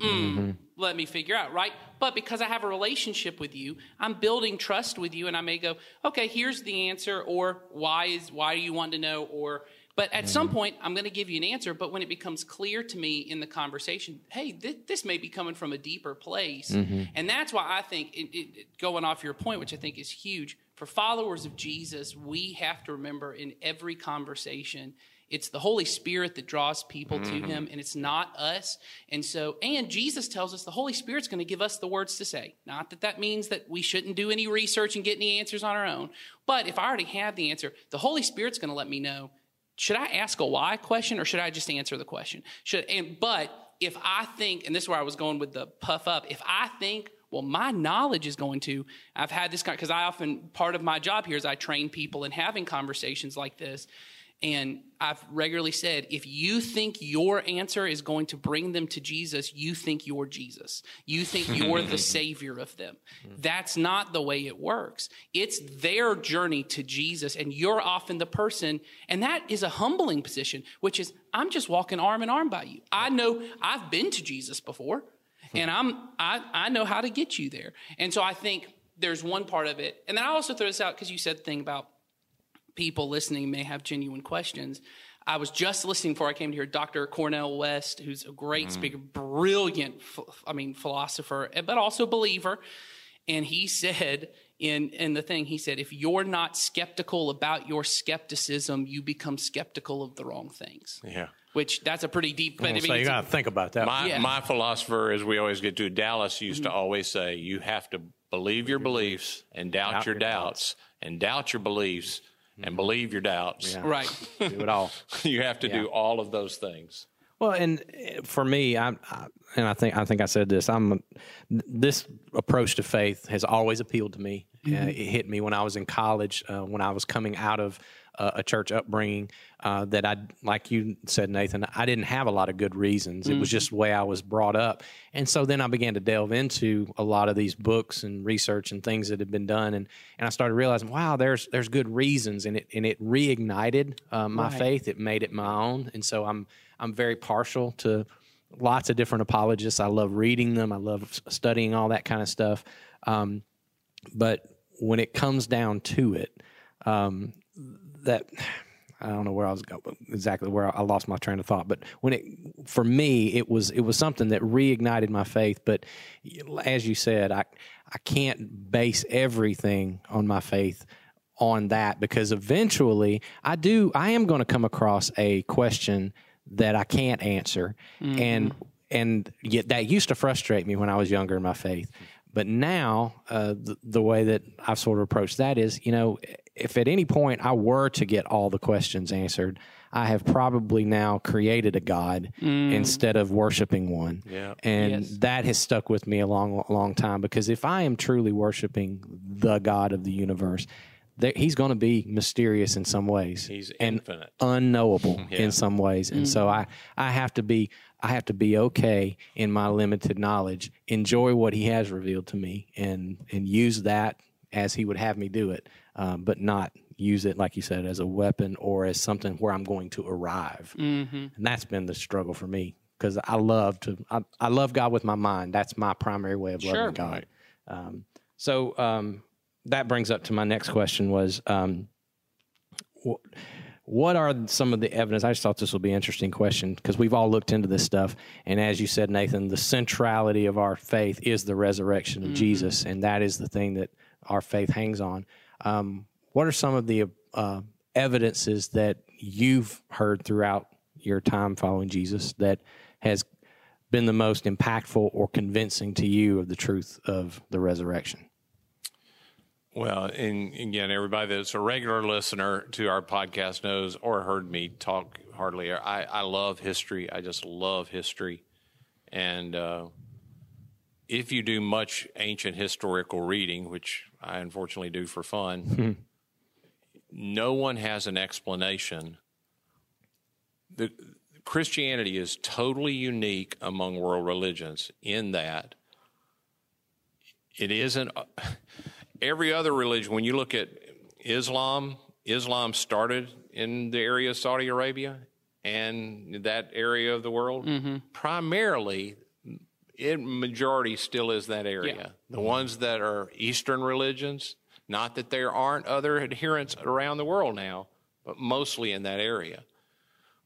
hmm, let me figure out, right? But because I have a relationship with you, I'm building trust with you, and I may go, okay, here's the answer, or why is why do you want to know, or but at some mm-hmm. point, I'm going to give you an answer. But when it becomes clear to me in the conversation, hey, th- this may be coming from a deeper place, mm-hmm. and that's why I think, it, it- going off your point, which I think is huge for followers of Jesus, we have to remember in every conversation it's the Holy Spirit that draws people to mm-hmm. Him, and it's not us. And so, and Jesus tells us the Holy Spirit's going to give us the words to say. Not that that means that we shouldn't do any research and get any answers on our own, but if I already have the answer, the Holy Spirit's going to let me know. Should I ask a why question or should I just answer the question? Should and but if I think, and this is where I was going with the puff up, if I think well, my knowledge is going to. I've had this because I often part of my job here is I train people in having conversations like this. And I've regularly said, if you think your answer is going to bring them to Jesus, you think you're Jesus. You think you're the *laughs* savior of them. That's not the way it works. It's their journey to Jesus, and you're often the person, and that is a humbling position, which is, I'm just walking arm in arm by you. I know I've been to Jesus before, hmm. and I'm I, I know how to get you there. And so I think there's one part of it. And then I also throw this out because you said the thing about people listening may have genuine questions. I was just listening before I came to here, Dr. Cornel West, who's a great mm-hmm. speaker, brilliant, I mean, philosopher, eh, but also believer. And he said in, in the thing, he said, if you're not skeptical about your skepticism, you become skeptical of the wrong things. Yeah. Which that's a pretty deep, but I mean, so you got to think about that. My, Yeah. my philosopher, as we always get to, Dallas used to mm-hmm. always say, you have to believe your beliefs and doubt, Doubt your your doubts, and doubt your beliefs and believe your doubts. Yeah. right. *laughs* do it all. you have to do all of those things. Well, and uh, for me, I, I and I think I think I said this. I'm this approach to faith has always appealed to me. Uh, it hit me when I was in college, uh, when I was coming out of a church upbringing. Uh, that I, like you said, Nathan, I didn't have a lot of good reasons. It was just the way I was brought up, and so then I began to delve into a lot of these books and research and things that had been done, and and I started realizing, wow, there's there's good reasons, and it and it reignited uh, my faith. It made it my own, and so I'm I'm very partial to lots of different apologists. I love reading them. I love studying all that kind of stuff. Um, but when it comes down to it, um, that I don't know where I was going exactly where I lost my train of thought. But when it for me, it was it was something that reignited my faith. But as you said, I I can't base everything on my faith on that because eventually I do I am going to come across a question that I can't answer and mm-hmm. and yet that used to frustrate me when I was younger in my faith but now uh, the, the way that I've sort of approached that is you know if at any point I were to get all the questions answered I have probably now created a God instead of worshiping one. Yeah. And Yes. that has stuck with me a long, long time because if I am truly worshiping the God of the universe, there, he's going to be mysterious in some ways. He's and infinite. unknowable *laughs* Yeah. in some ways. And so I, I have to be I have to be okay in my limited knowledge, enjoy what he has revealed to me and and use that as he would have me do it, um, but not use it like you said as a weapon or as something where I'm going to arrive. And that's been the struggle for me because I love to I, I love God with my mind. That's my primary way of loving Sure. God. Um, so um, that brings up to my next question was um, wh- what are some of the evidence? I just thought this would be an interesting question because we've all looked into this stuff. And as you said, Nathan, the centrality of our faith is the resurrection of Jesus, and that is the thing that our faith hangs on. Um, what are some of the uh, evidences that you've heard throughout your time following Jesus that has been the most impactful or convincing to you of the truth of the resurrection? Well, and again, everybody that's a regular listener to our podcast knows or heard me talk hardly. I, I love history. I just love history, and uh, if you do much ancient historical reading, which I unfortunately do for fun, no one has an explanation. The, Christianity is totally unique among world religions in that it isn't every other religion. When you look at Islam, Islam started in the area of Saudi Arabia and that area of the world. Mm-hmm. Primarily, it majority still is that area. Yeah. The ones that are Eastern religions, not that there aren't other adherents around the world now, but mostly in that area.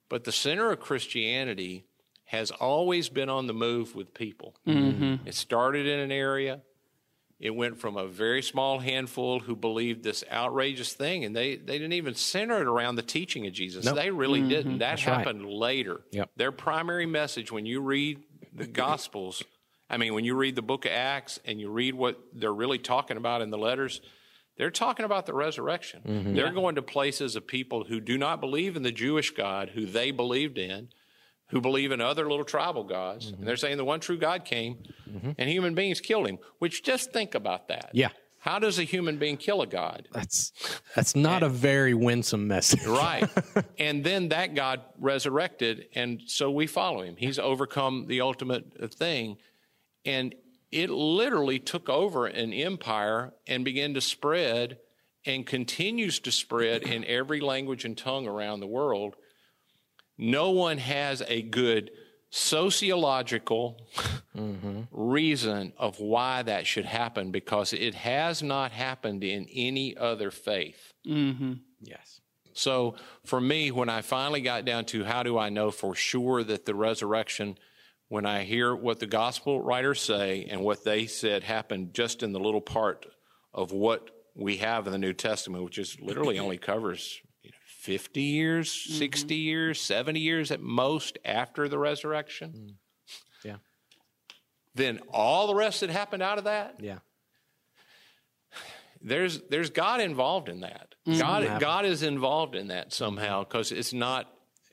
But the center of Christianity has always been on the move with people. Mm-hmm. It started in an area. It went from a very small handful who believed this outrageous thing, and they, they didn't even center it around the teaching of Jesus. They really mm-hmm. didn't. That right. happened later. Yep. Their primary message when you read the Gospels, I mean, when you read the book of Acts and you read what they're really talking about in the letters, they're talking about the resurrection. Mm-hmm. They're going to places of people who do not believe in the Jewish God who they believed in, who believe in other little tribal gods. And they're saying the one true God came mm-hmm. and human beings killed him, which just think about that. Yeah. How does a human being kill a God? That's that's not a very winsome message. Right. *laughs* and then that God resurrected, and so we follow him. He's overcome the ultimate thing. And it literally took over an empire and began to spread and continues to spread in every language and tongue around the world. No one has a good sociological mm-hmm. reason of why that should happen because it has not happened in any other faith. Mm-hmm. Yes. So for me, when I finally got down to how do I know for sure that the resurrection, when I hear what the gospel writers say and what they said happened just in the little part of what we have in the New Testament, which is literally only covers you know, 50 years, 60 mm-hmm. years, 70 years at most after the resurrection, mm. Yeah. then all the rest that happened out of that, Yeah. there's there's God involved in that. Mm-hmm. God God is involved in that somehow because it's not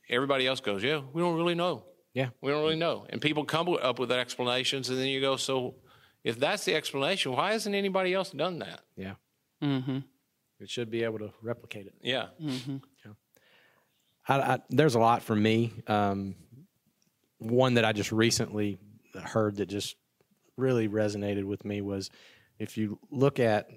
everybody else goes, yeah, we don't really know. Yeah. We don't really know, and people come up with explanations, and then you go, so if that's the explanation, why hasn't anybody else done that? Yeah. Mm-hmm. It should be able to replicate it. Yeah, mm-hmm. I, I, there's a lot for me. Um, one that I just recently heard that just really resonated with me was if you look at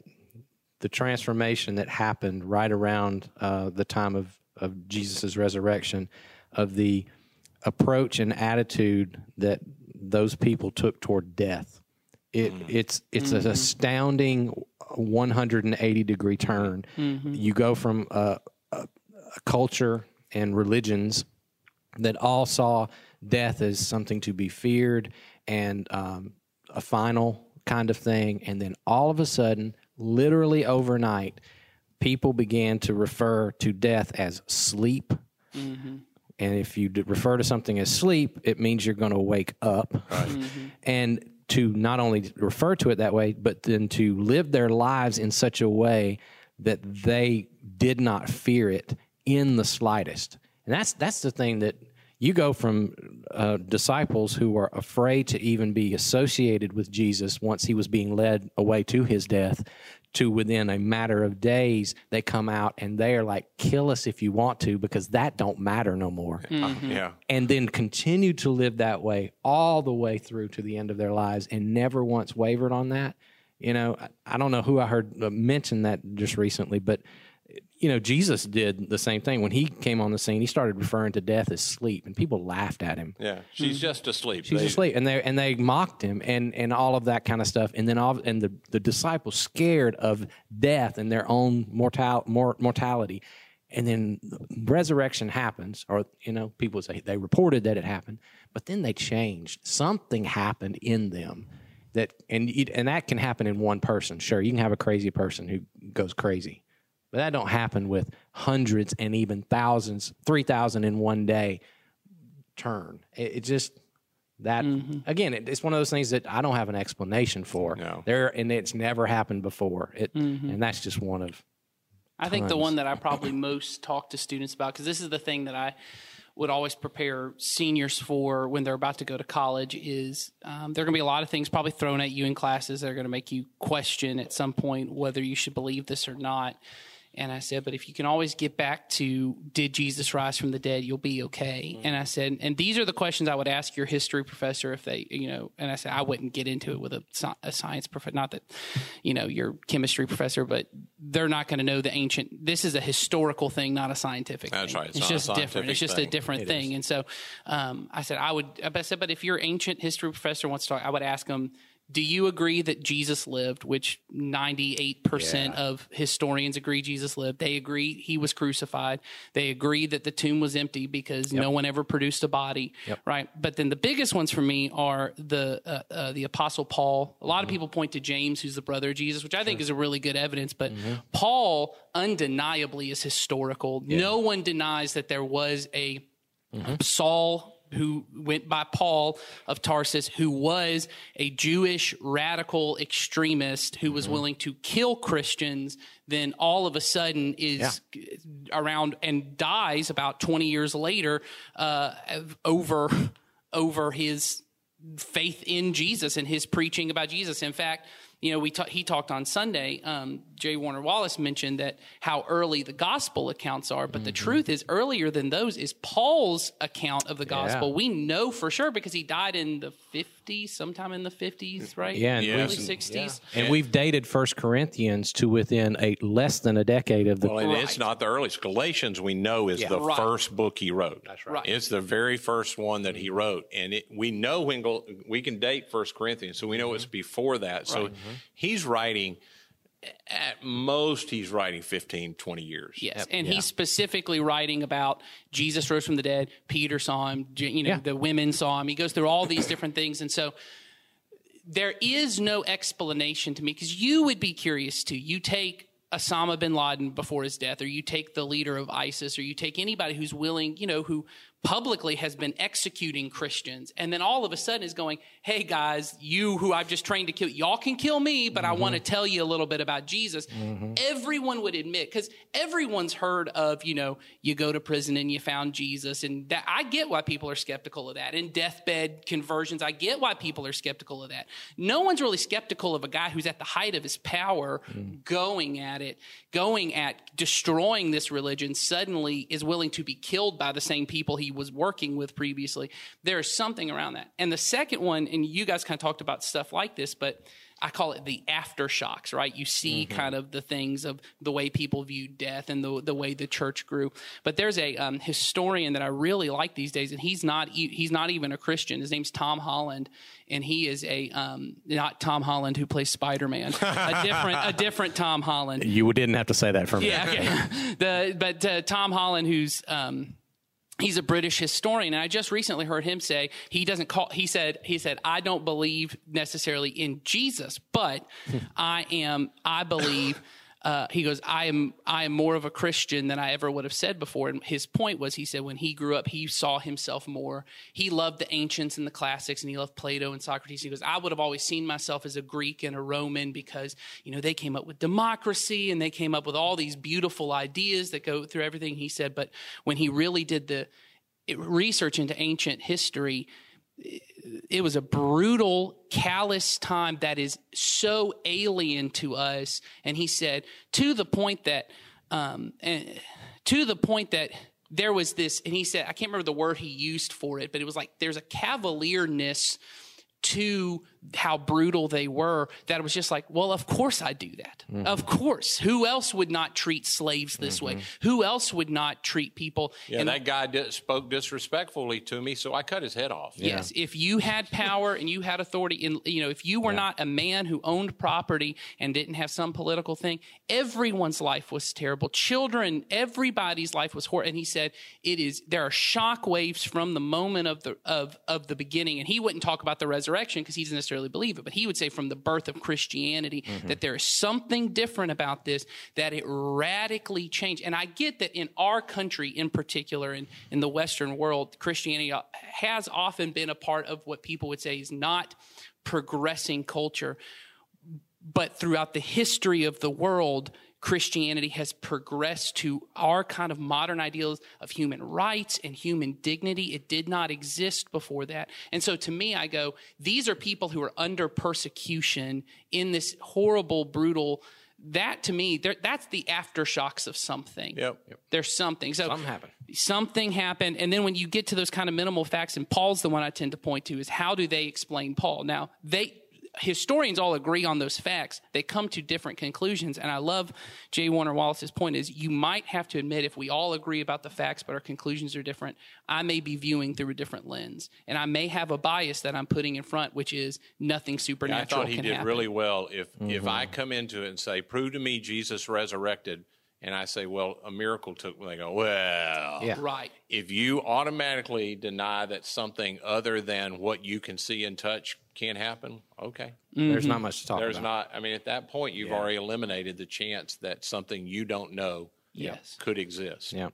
the transformation that happened right around uh, the time of, of Jesus' resurrection, of the approach and attitude that those people took toward death. It, It's it's an astounding 180 degree turn. You go from a, a, a culture and religions that all saw death as something to be feared and um, a final kind of thing. And then all of a sudden, literally overnight, people began to refer to death as sleep. And if you refer to something as sleep, it means you're going to wake up. And to not only refer to it that way, but then to live their lives in such a way that they did not fear it in the slightest. And that's that's the thing that you go from uh, disciples who were afraid to even be associated with Jesus once he was being led away to his death to within a matter of days they come out and they are like kill us if you want to because that don't matter no more yeah. and then continue to live that way all the way through to the end of their lives and never once wavered on that. You know, I, I don't know who I heard uh, mention that just recently, but you know, Jesus did the same thing when he came on the scene. He started referring to death as sleep, and people laughed at him. Yeah, she's mm-hmm. just asleep. She's They- asleep, and they and they mocked him, and and all of that kind of stuff. And then all and the the disciples scared of death and their own mortal mor- mortality, and then resurrection happens, or you know, people say they reported that it happened, but then they changed. Something happened in them that, and you- and that can happen in one person. Sure, you can have a crazy person who goes crazy. But that don't happen with hundreds and even thousands, three thousand in one day turn. It, it just that again, it, it's one of those things that I don't have an explanation for. No. There and it's never happened before. It and that's just one of I think the one that I probably most talk to students about, because this is the thing that I would always prepare seniors for when they're about to go to college is um, there are going to be a lot of things probably thrown at you in classes that are going to make you question at some point whether you should believe this or not. And I said, but if you can always get back to, did Jesus rise from the dead? You'll be okay. Mm-hmm. And I said, and these are the questions I would ask your history professor if they, you know, and I said, I wouldn't get into it with a, a science professor, not that, you know, your chemistry professor, but they're not going to know the ancient, this is a historical thing, not a scientific That's thing. right. It's, it's just different. It's just thing. a different it thing. Is. And so um, I said, I would, I said, but if your ancient history professor wants to talk, I would ask them, do you agree that Jesus lived, which 98% yeah. of historians agree Jesus lived? They agree he was crucified. They agree that the tomb was empty because yep. no one ever produced a body, yep. right? But then the biggest ones for me are the uh, uh, the apostle Paul. A lot mm-hmm. of people point to James who's the brother of Jesus, which I think is a really good evidence, but mm-hmm. Paul undeniably is historical. Yeah. No one denies that there was a mm-hmm. Saul who went by Paul of Tarsus, who was a Jewish radical extremist who was mm-hmm. willing to kill Christians, then all of a sudden is yeah. around and dies about 20 years later uh, over over his faith in Jesus and his preaching about Jesus. In fact, you know, we ta- he talked on Sunday. Um, J. Warner Wallace mentioned that how early the gospel accounts are, but mm-hmm. the truth is earlier than those is Paul's account of the gospel. Yeah. We know for sure because he died in the 50s, sometime in the 50s, right? Yeah, and early 60s. Yeah. And we've dated First Corinthians to within a less than a decade of the. Well, and right. it's not the earliest. Galatians we know is yeah. the right. first book he wrote. That's right. It's the very first one that he wrote, and it, we know when we can date First Corinthians, so we know mm-hmm. it's before that. So mm-hmm. he's writing at most he's writing 15 20 years. Yes. And yeah. he's specifically writing about jesus rose from the dead peter saw him you know yeah. the women saw him. He goes through all these different things. And so there is no explanation to me because you would be curious too. You take Osama bin Laden before his death, or you take the leader of ISIS, or you take anybody who's willing, you know, who publicly has been executing Christians and then all of a sudden is going, Hey guys, you who I've just trained to kill, y'all can kill me, but mm-hmm. I want to tell you a little bit about Jesus. Mm-hmm. Everyone would admit, cause everyone's heard of, you know, you go to prison and you found Jesus. And that I get why people are skeptical of that. In deathbed conversions, I get why people are skeptical of that. No one's really skeptical of a guy who's at the height of his power mm. going at it, going at destroying this religion, suddenly is willing to be killed by the same people he was working with previously. There's something around that. And the second one, and you guys kind of talked about stuff like this, but I call it the aftershocks, right? You see mm-hmm. kind of the things of the way people view death and the the way the church grew. But there's a um, historian that I really like these days, and he's not he's not even a Christian. His name's Tom Holland, and he is a um, not Tom Holland who plays Spider Man, a different a different Tom Holland. You didn't have to say that for me. Yeah, okay. *laughs* the but uh, Tom Holland who's um, he's a British historian, and I just recently heard him say he doesn't call. He said he said I don't believe necessarily in Jesus, but hmm. I am. I believe uh, he goes, I am, I am more of a Christian than I ever would have said before. And his point was, he said, when he grew up, he saw himself more. He loved the ancients and the classics, and he loved Plato and Socrates. He goes, I would have always seen myself as a Greek and a Roman because, you know, they came up with democracy and they came up with all these beautiful ideas that go through everything. He said, but when he really did the research into ancient history, it was a brutal, callous time that is so alien to us. And he said, to the point that, um, to the point that there was this, and he said, I can't remember the word he used for it, but it was like there's a cavalierness to how brutal they were that it was just like, well, of course I do that. Mm-hmm. Of course. Who else would not treat slaves this mm-hmm. way? Who else would not treat people? Yeah, that guy did, spoke disrespectfully to me, so I cut his head off. Yes. If you had power and you had authority, and you know, if you were yeah. not a man who owned property and didn't have some political thing, everyone's life was terrible. Children, everybody's life was horrible. And he said, it is, there are shock waves from the moment of the, of, of the beginning. And he wouldn't talk about the resurrection because he's doesn't necessarily believe it, but he would say from the birth of Christianity mm-hmm. that there is something different about this, that it radically changed. And I get that in our country in particular, in, in the Western world, Christianity has often been a part of what people would say is not progressing culture. But throughout the history of the world, Christianity has progressed to our kind of modern ideals of human rights and human dignity. It did not exist before that. And so to me, I go, these are people who are under persecution in this horrible, brutal, that to me, that's the aftershocks of something. Yep. yep. There's something. So something happened. Something happened. And then when you get to those kind of minimal facts, and Paul's the one I tend to point to, is how do they explain Paul? Now, they historians all agree on those facts. They come to different conclusions. And I love J. Warner Wallace's point is you might have to admit if we all agree about the facts, but our conclusions are different, I may be viewing through a different lens. And I may have a bias that I'm putting in front, which is nothing supernatural. Yeah, I thought he did happen. really well. If mm-hmm. if I come into it and say, prove to me Jesus resurrected, and I say, well, a miracle took, they go, well, yeah. right. If you automatically deny that something other than what you can see and touch can happen, okay. Mm-hmm. There's not much to talk about. There's about. not, I mean, at that point, you've yeah. already eliminated the chance that something you don't know yes. could exist. Yeah.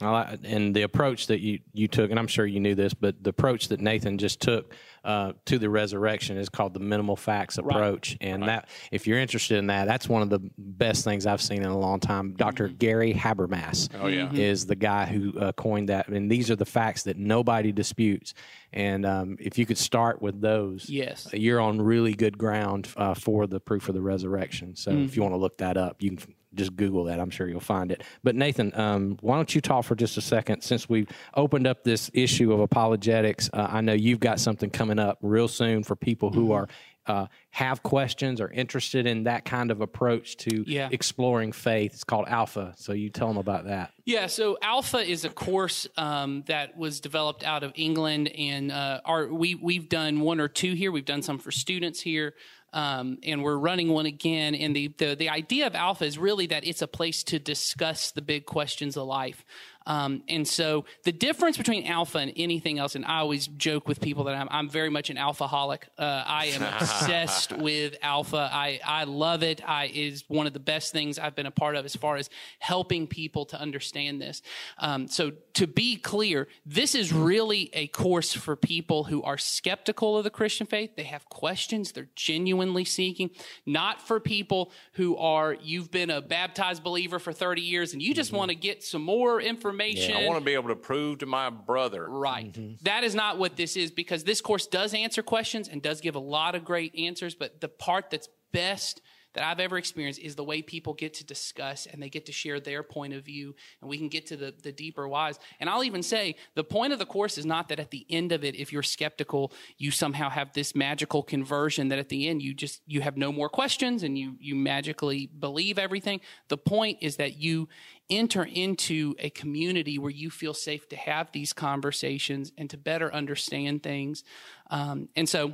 And the approach that you, you took, and I'm sure you knew this, but the approach that Nathan just took uh, to the resurrection is called the minimal facts approach. Right. And right. that, if you're interested in that, that's one of the best things I've seen in a long time. Doctor mm-hmm. Gary Habermas oh, yeah. is the guy who uh, coined that. And these are the facts that nobody disputes. And um, if you could start with those, yes, you're on really good ground uh, for the proof of the resurrection. So mm-hmm. if you want to look that up, you can just Google that. I'm sure you'll find it. But Nathan, um, why don't you talk for just a second? Since we've opened up this issue of apologetics, uh, I know you've got something coming up real soon for people who mm-hmm. are uh, have questions or interested in that kind of approach to yeah. exploring faith. It's called Alpha. So you tell them about that. Yeah. So Alpha is a course um, that was developed out of England, and uh, our we we've done one or two here. We've done some for students here. Um, and we're running one again. And the, the, the idea of Alpha is really that it's a place to discuss the big questions of life. Um, and so the difference between alpha and anything else, and I always joke with people that I'm, I'm very much an alphaholic. Uh, I am *laughs* obsessed with alpha. I, I love it. I it is one of the best things I've been a part of as far as helping people to understand this. Um, so to be clear, this is really a course for people who are skeptical of the Christian faith. They have questions. They're genuinely seeking, not for people who are, you've been a baptized believer for 30 years and you just mm-hmm. want to get some more information information. Yeah, I want to be able to prove to my brother. Right. Mm-hmm. That is not what this is because this course does answer questions and does give a lot of great answers, but the part that's best that I've ever experienced is the way people get to discuss and they get to share their point of view and we can get to the, the deeper whys. And I'll even say the point of the course is not that at the end of it, if you're skeptical, you somehow have this magical conversion that at the end you just, you have no more questions and you, you magically believe everything. The point is that you enter into a community where you feel safe to have these conversations and to better understand things. Um, and so,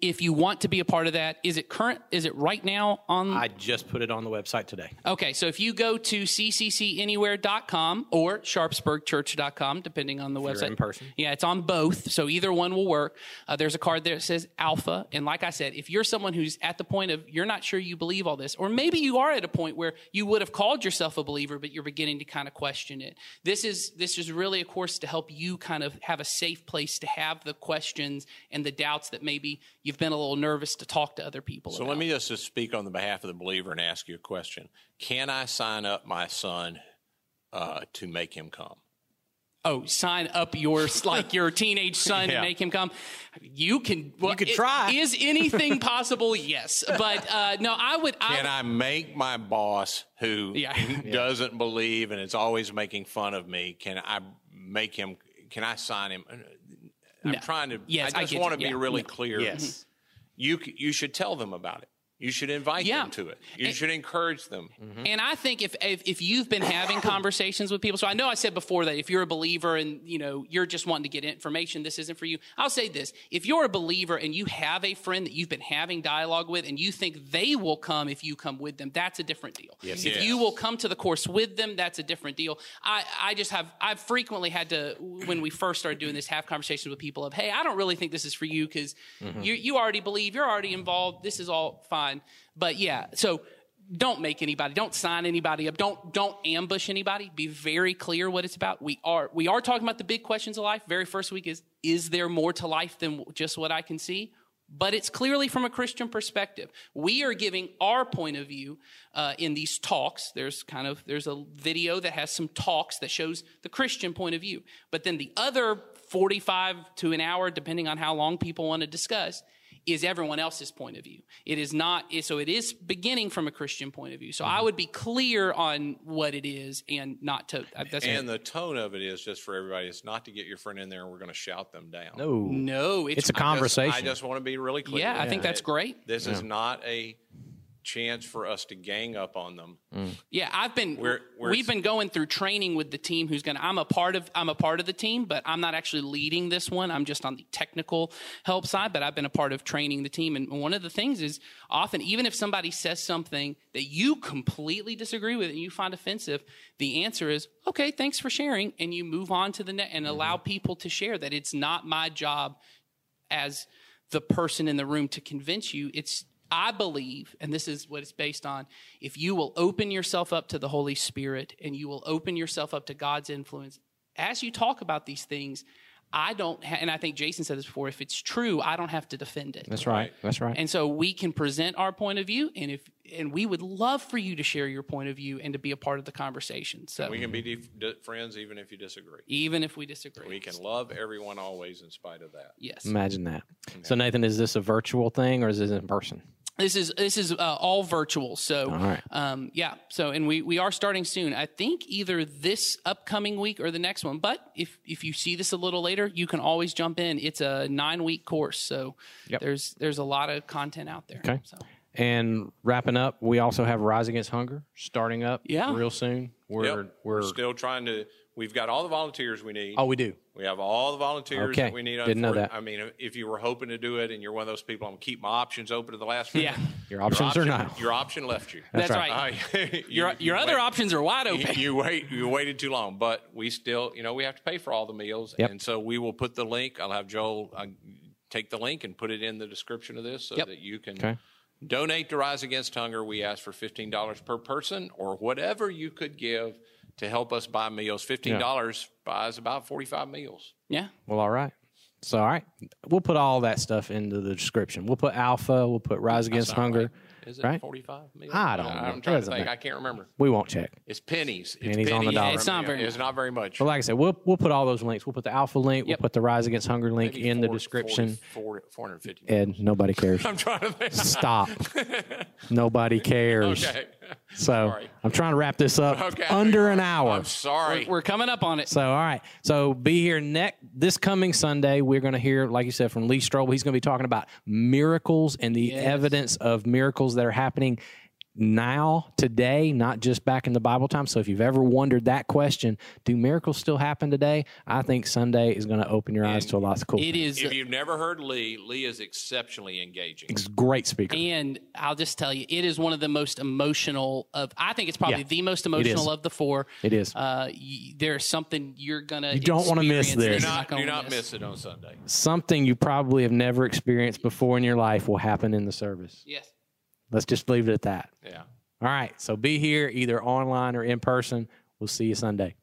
if you want to be a part of that, is it current? Is it right now on? I just put it on the website today. Okay, so if you go to cccanywhere.com or sharpsburgchurch.com, depending on the if website. in person. Yeah, it's on both, so either one will work. Uh, there's a card there that says Alpha, and like I said, if you're someone who's at the point of you're not sure you believe all this, or maybe you are at a point where you would have called yourself a believer, but you're beginning to kind of question it. This is this is really a course to help you kind of have a safe place to have the questions and the doubts that maybe you've been a little nervous to talk to other people. So about. let me just, just speak on the behalf of the believer and ask you a question. Can I sign up my son uh, to make him come? Oh, sign up your like your teenage son *laughs* yeah. and make him come. You can. Well, you could try. Is anything *laughs* possible? yes, but uh, no. I would. Can I, I make my boss who *laughs* yeah. doesn't believe and is always making fun of me? Can I make him? Can I sign him? I'm no. trying to. Yes, I just I want to be yeah. really clear. Yes, you you should tell them about it. You should invite yeah. them to it. You and, should encourage them. Mm-hmm. And I think if, if, if you've been having *coughs* conversations with people, so I know I said before that if you're a believer and you know you're just wanting to get information, this isn't for you. I'll say this: if you're a believer and you have a friend that you've been having dialogue with, and you think they will come if you come with them, that's a different deal. Yes. If yes. you will come to the course with them, that's a different deal. I I just have I've frequently had to when we first started doing this have conversations with people of hey I don't really think this is for you because mm-hmm. you you already believe you're already involved. This is all fine. But yeah, so don't make anybody, don't sign anybody up, don't don't ambush anybody. Be very clear what it's about. We are we are talking about the big questions of life. Very first week is is there more to life than just what I can see? but it's clearly from a Christian perspective. We are giving our point of view uh, in these talks. There's kind of there's a video that has some talks that shows the Christian point of view, but then the other 45 to an hour, depending on how long people want to discuss, is everyone else's point of view. It is not, so it is beginning from a Christian point of view. So I would be clear on what it is and not to, uh, that's And the tone of it is just for everybody. It's not to get your friend in there and we're going to shout them down. No, no, it's, it's a Just- conversation. I just want to be really clear. Yeah, I think that's great. This is not a chance for us to gang up on them. Mm. Yeah, I've been. Where- where we've been going through training with the team. Who's going? to I'm a part of. I'm a part of the team, but I'm not actually leading this one. I'm just on the technical help side. But I've been a part of training the team. And one of the things is often, even if somebody says something that you completely disagree with and you find offensive, the answer is okay. Thanks for sharing, and you move on to the net and mm-hmm. allow people to share. That it's not my job as the person in the room to convince you. It's, I believe, and this is what it's based on, if you will open yourself up to the Holy Spirit and you will open yourself up to God's influence, as you talk about these things, I don't, ha- and I think Jason said this before, if it's true, I don't have to defend it. That's right. That's right. And so we can present our point of view, and if and we would love for you to share your point of view and to be a part of the conversation. So We can be dif- di- friends even if you disagree. even if we disagree, We can love everyone always in spite of that. yes. Imagine that. So Nathan, is this a virtual thing or is this in person? This is this is uh, all virtual. So, All right. um, yeah. So, and we we are starting soon. I think either this upcoming week or the next one. But if if you see this a little later, you can always jump in. It's a nine week course, so Yep. there's there's a lot of content out there. Okay. So. And wrapping up, we also have Rise Against Hunger starting up Yeah. real soon. We're Yep. we're still trying to. We've got all the volunteers we need. oh we do. We have all the volunteers Okay. that we need. Didn't know that. I mean, if you were hoping to do it and you're one of those people, I'm gonna keep my options open to the last minute. Yeah. *laughs* Your options option, are not. Your option left you. That's, right. right. *laughs* Uh, you- Your you your other wait- options are wide You, open. you wait. You waited too long, but we still, you know, we have to pay for all the meals, Yep. and so we will put the link. I'll have Joel uh, take the link and put it in the description of this so Yep. that you can Okay. Donate to Rise Against Hunger. We ask for fifteen dollars per person, or whatever you could give to help us buy meals. Fifteen dollars buys about forty-five meals. yeah. Well, all right. So all right, we'll put all that stuff into the description. We'll put Alpha. We'll put Rise Against Hunger. right. Is it right? forty-five meals? I don't know. I'm It trying to doesn't think. matter. I can't remember. We won't check. It's pennies. It's Pennies on the dollar. It's not very It's not very much. But like I said, we'll we'll put all those links. We'll put the Alpha link. Yep. We'll put the Rise Against Hunger link Maybe in the description. 40, 450. Ed, nobody *laughs* cares. I'm trying to think. Stop. *laughs* nobody cares. Okay. *laughs* So Sorry. I'm trying to wrap this up Okay. under an hour. I'm sorry. We're coming up on it. So, all right. So, be here next this coming Sunday. We're going to hear, like you said, from Lee Strobel. He's going to be talking about miracles and the evidence of miracles that are happening now, today, not just back in the Bible time. So, if you've ever wondered that question, do miracles still happen today? I think Sunday is going to open your eyes to a lot of cool. It things. is if you've never heard Lee, Lee is exceptionally engaging. He's a great speaker. And I'll just tell you, it is one of the most emotional of. I think it's probably Yeah, the most emotional of the four. It is. Uh, y- there's something you're gonna. You don't wanna miss this. do not, do not miss it on Sunday. Something you probably have never experienced before in your life will happen in the service. Yes. Let's just leave it at that. Yeah. All right. So be here either online or in person. We'll see you Sunday.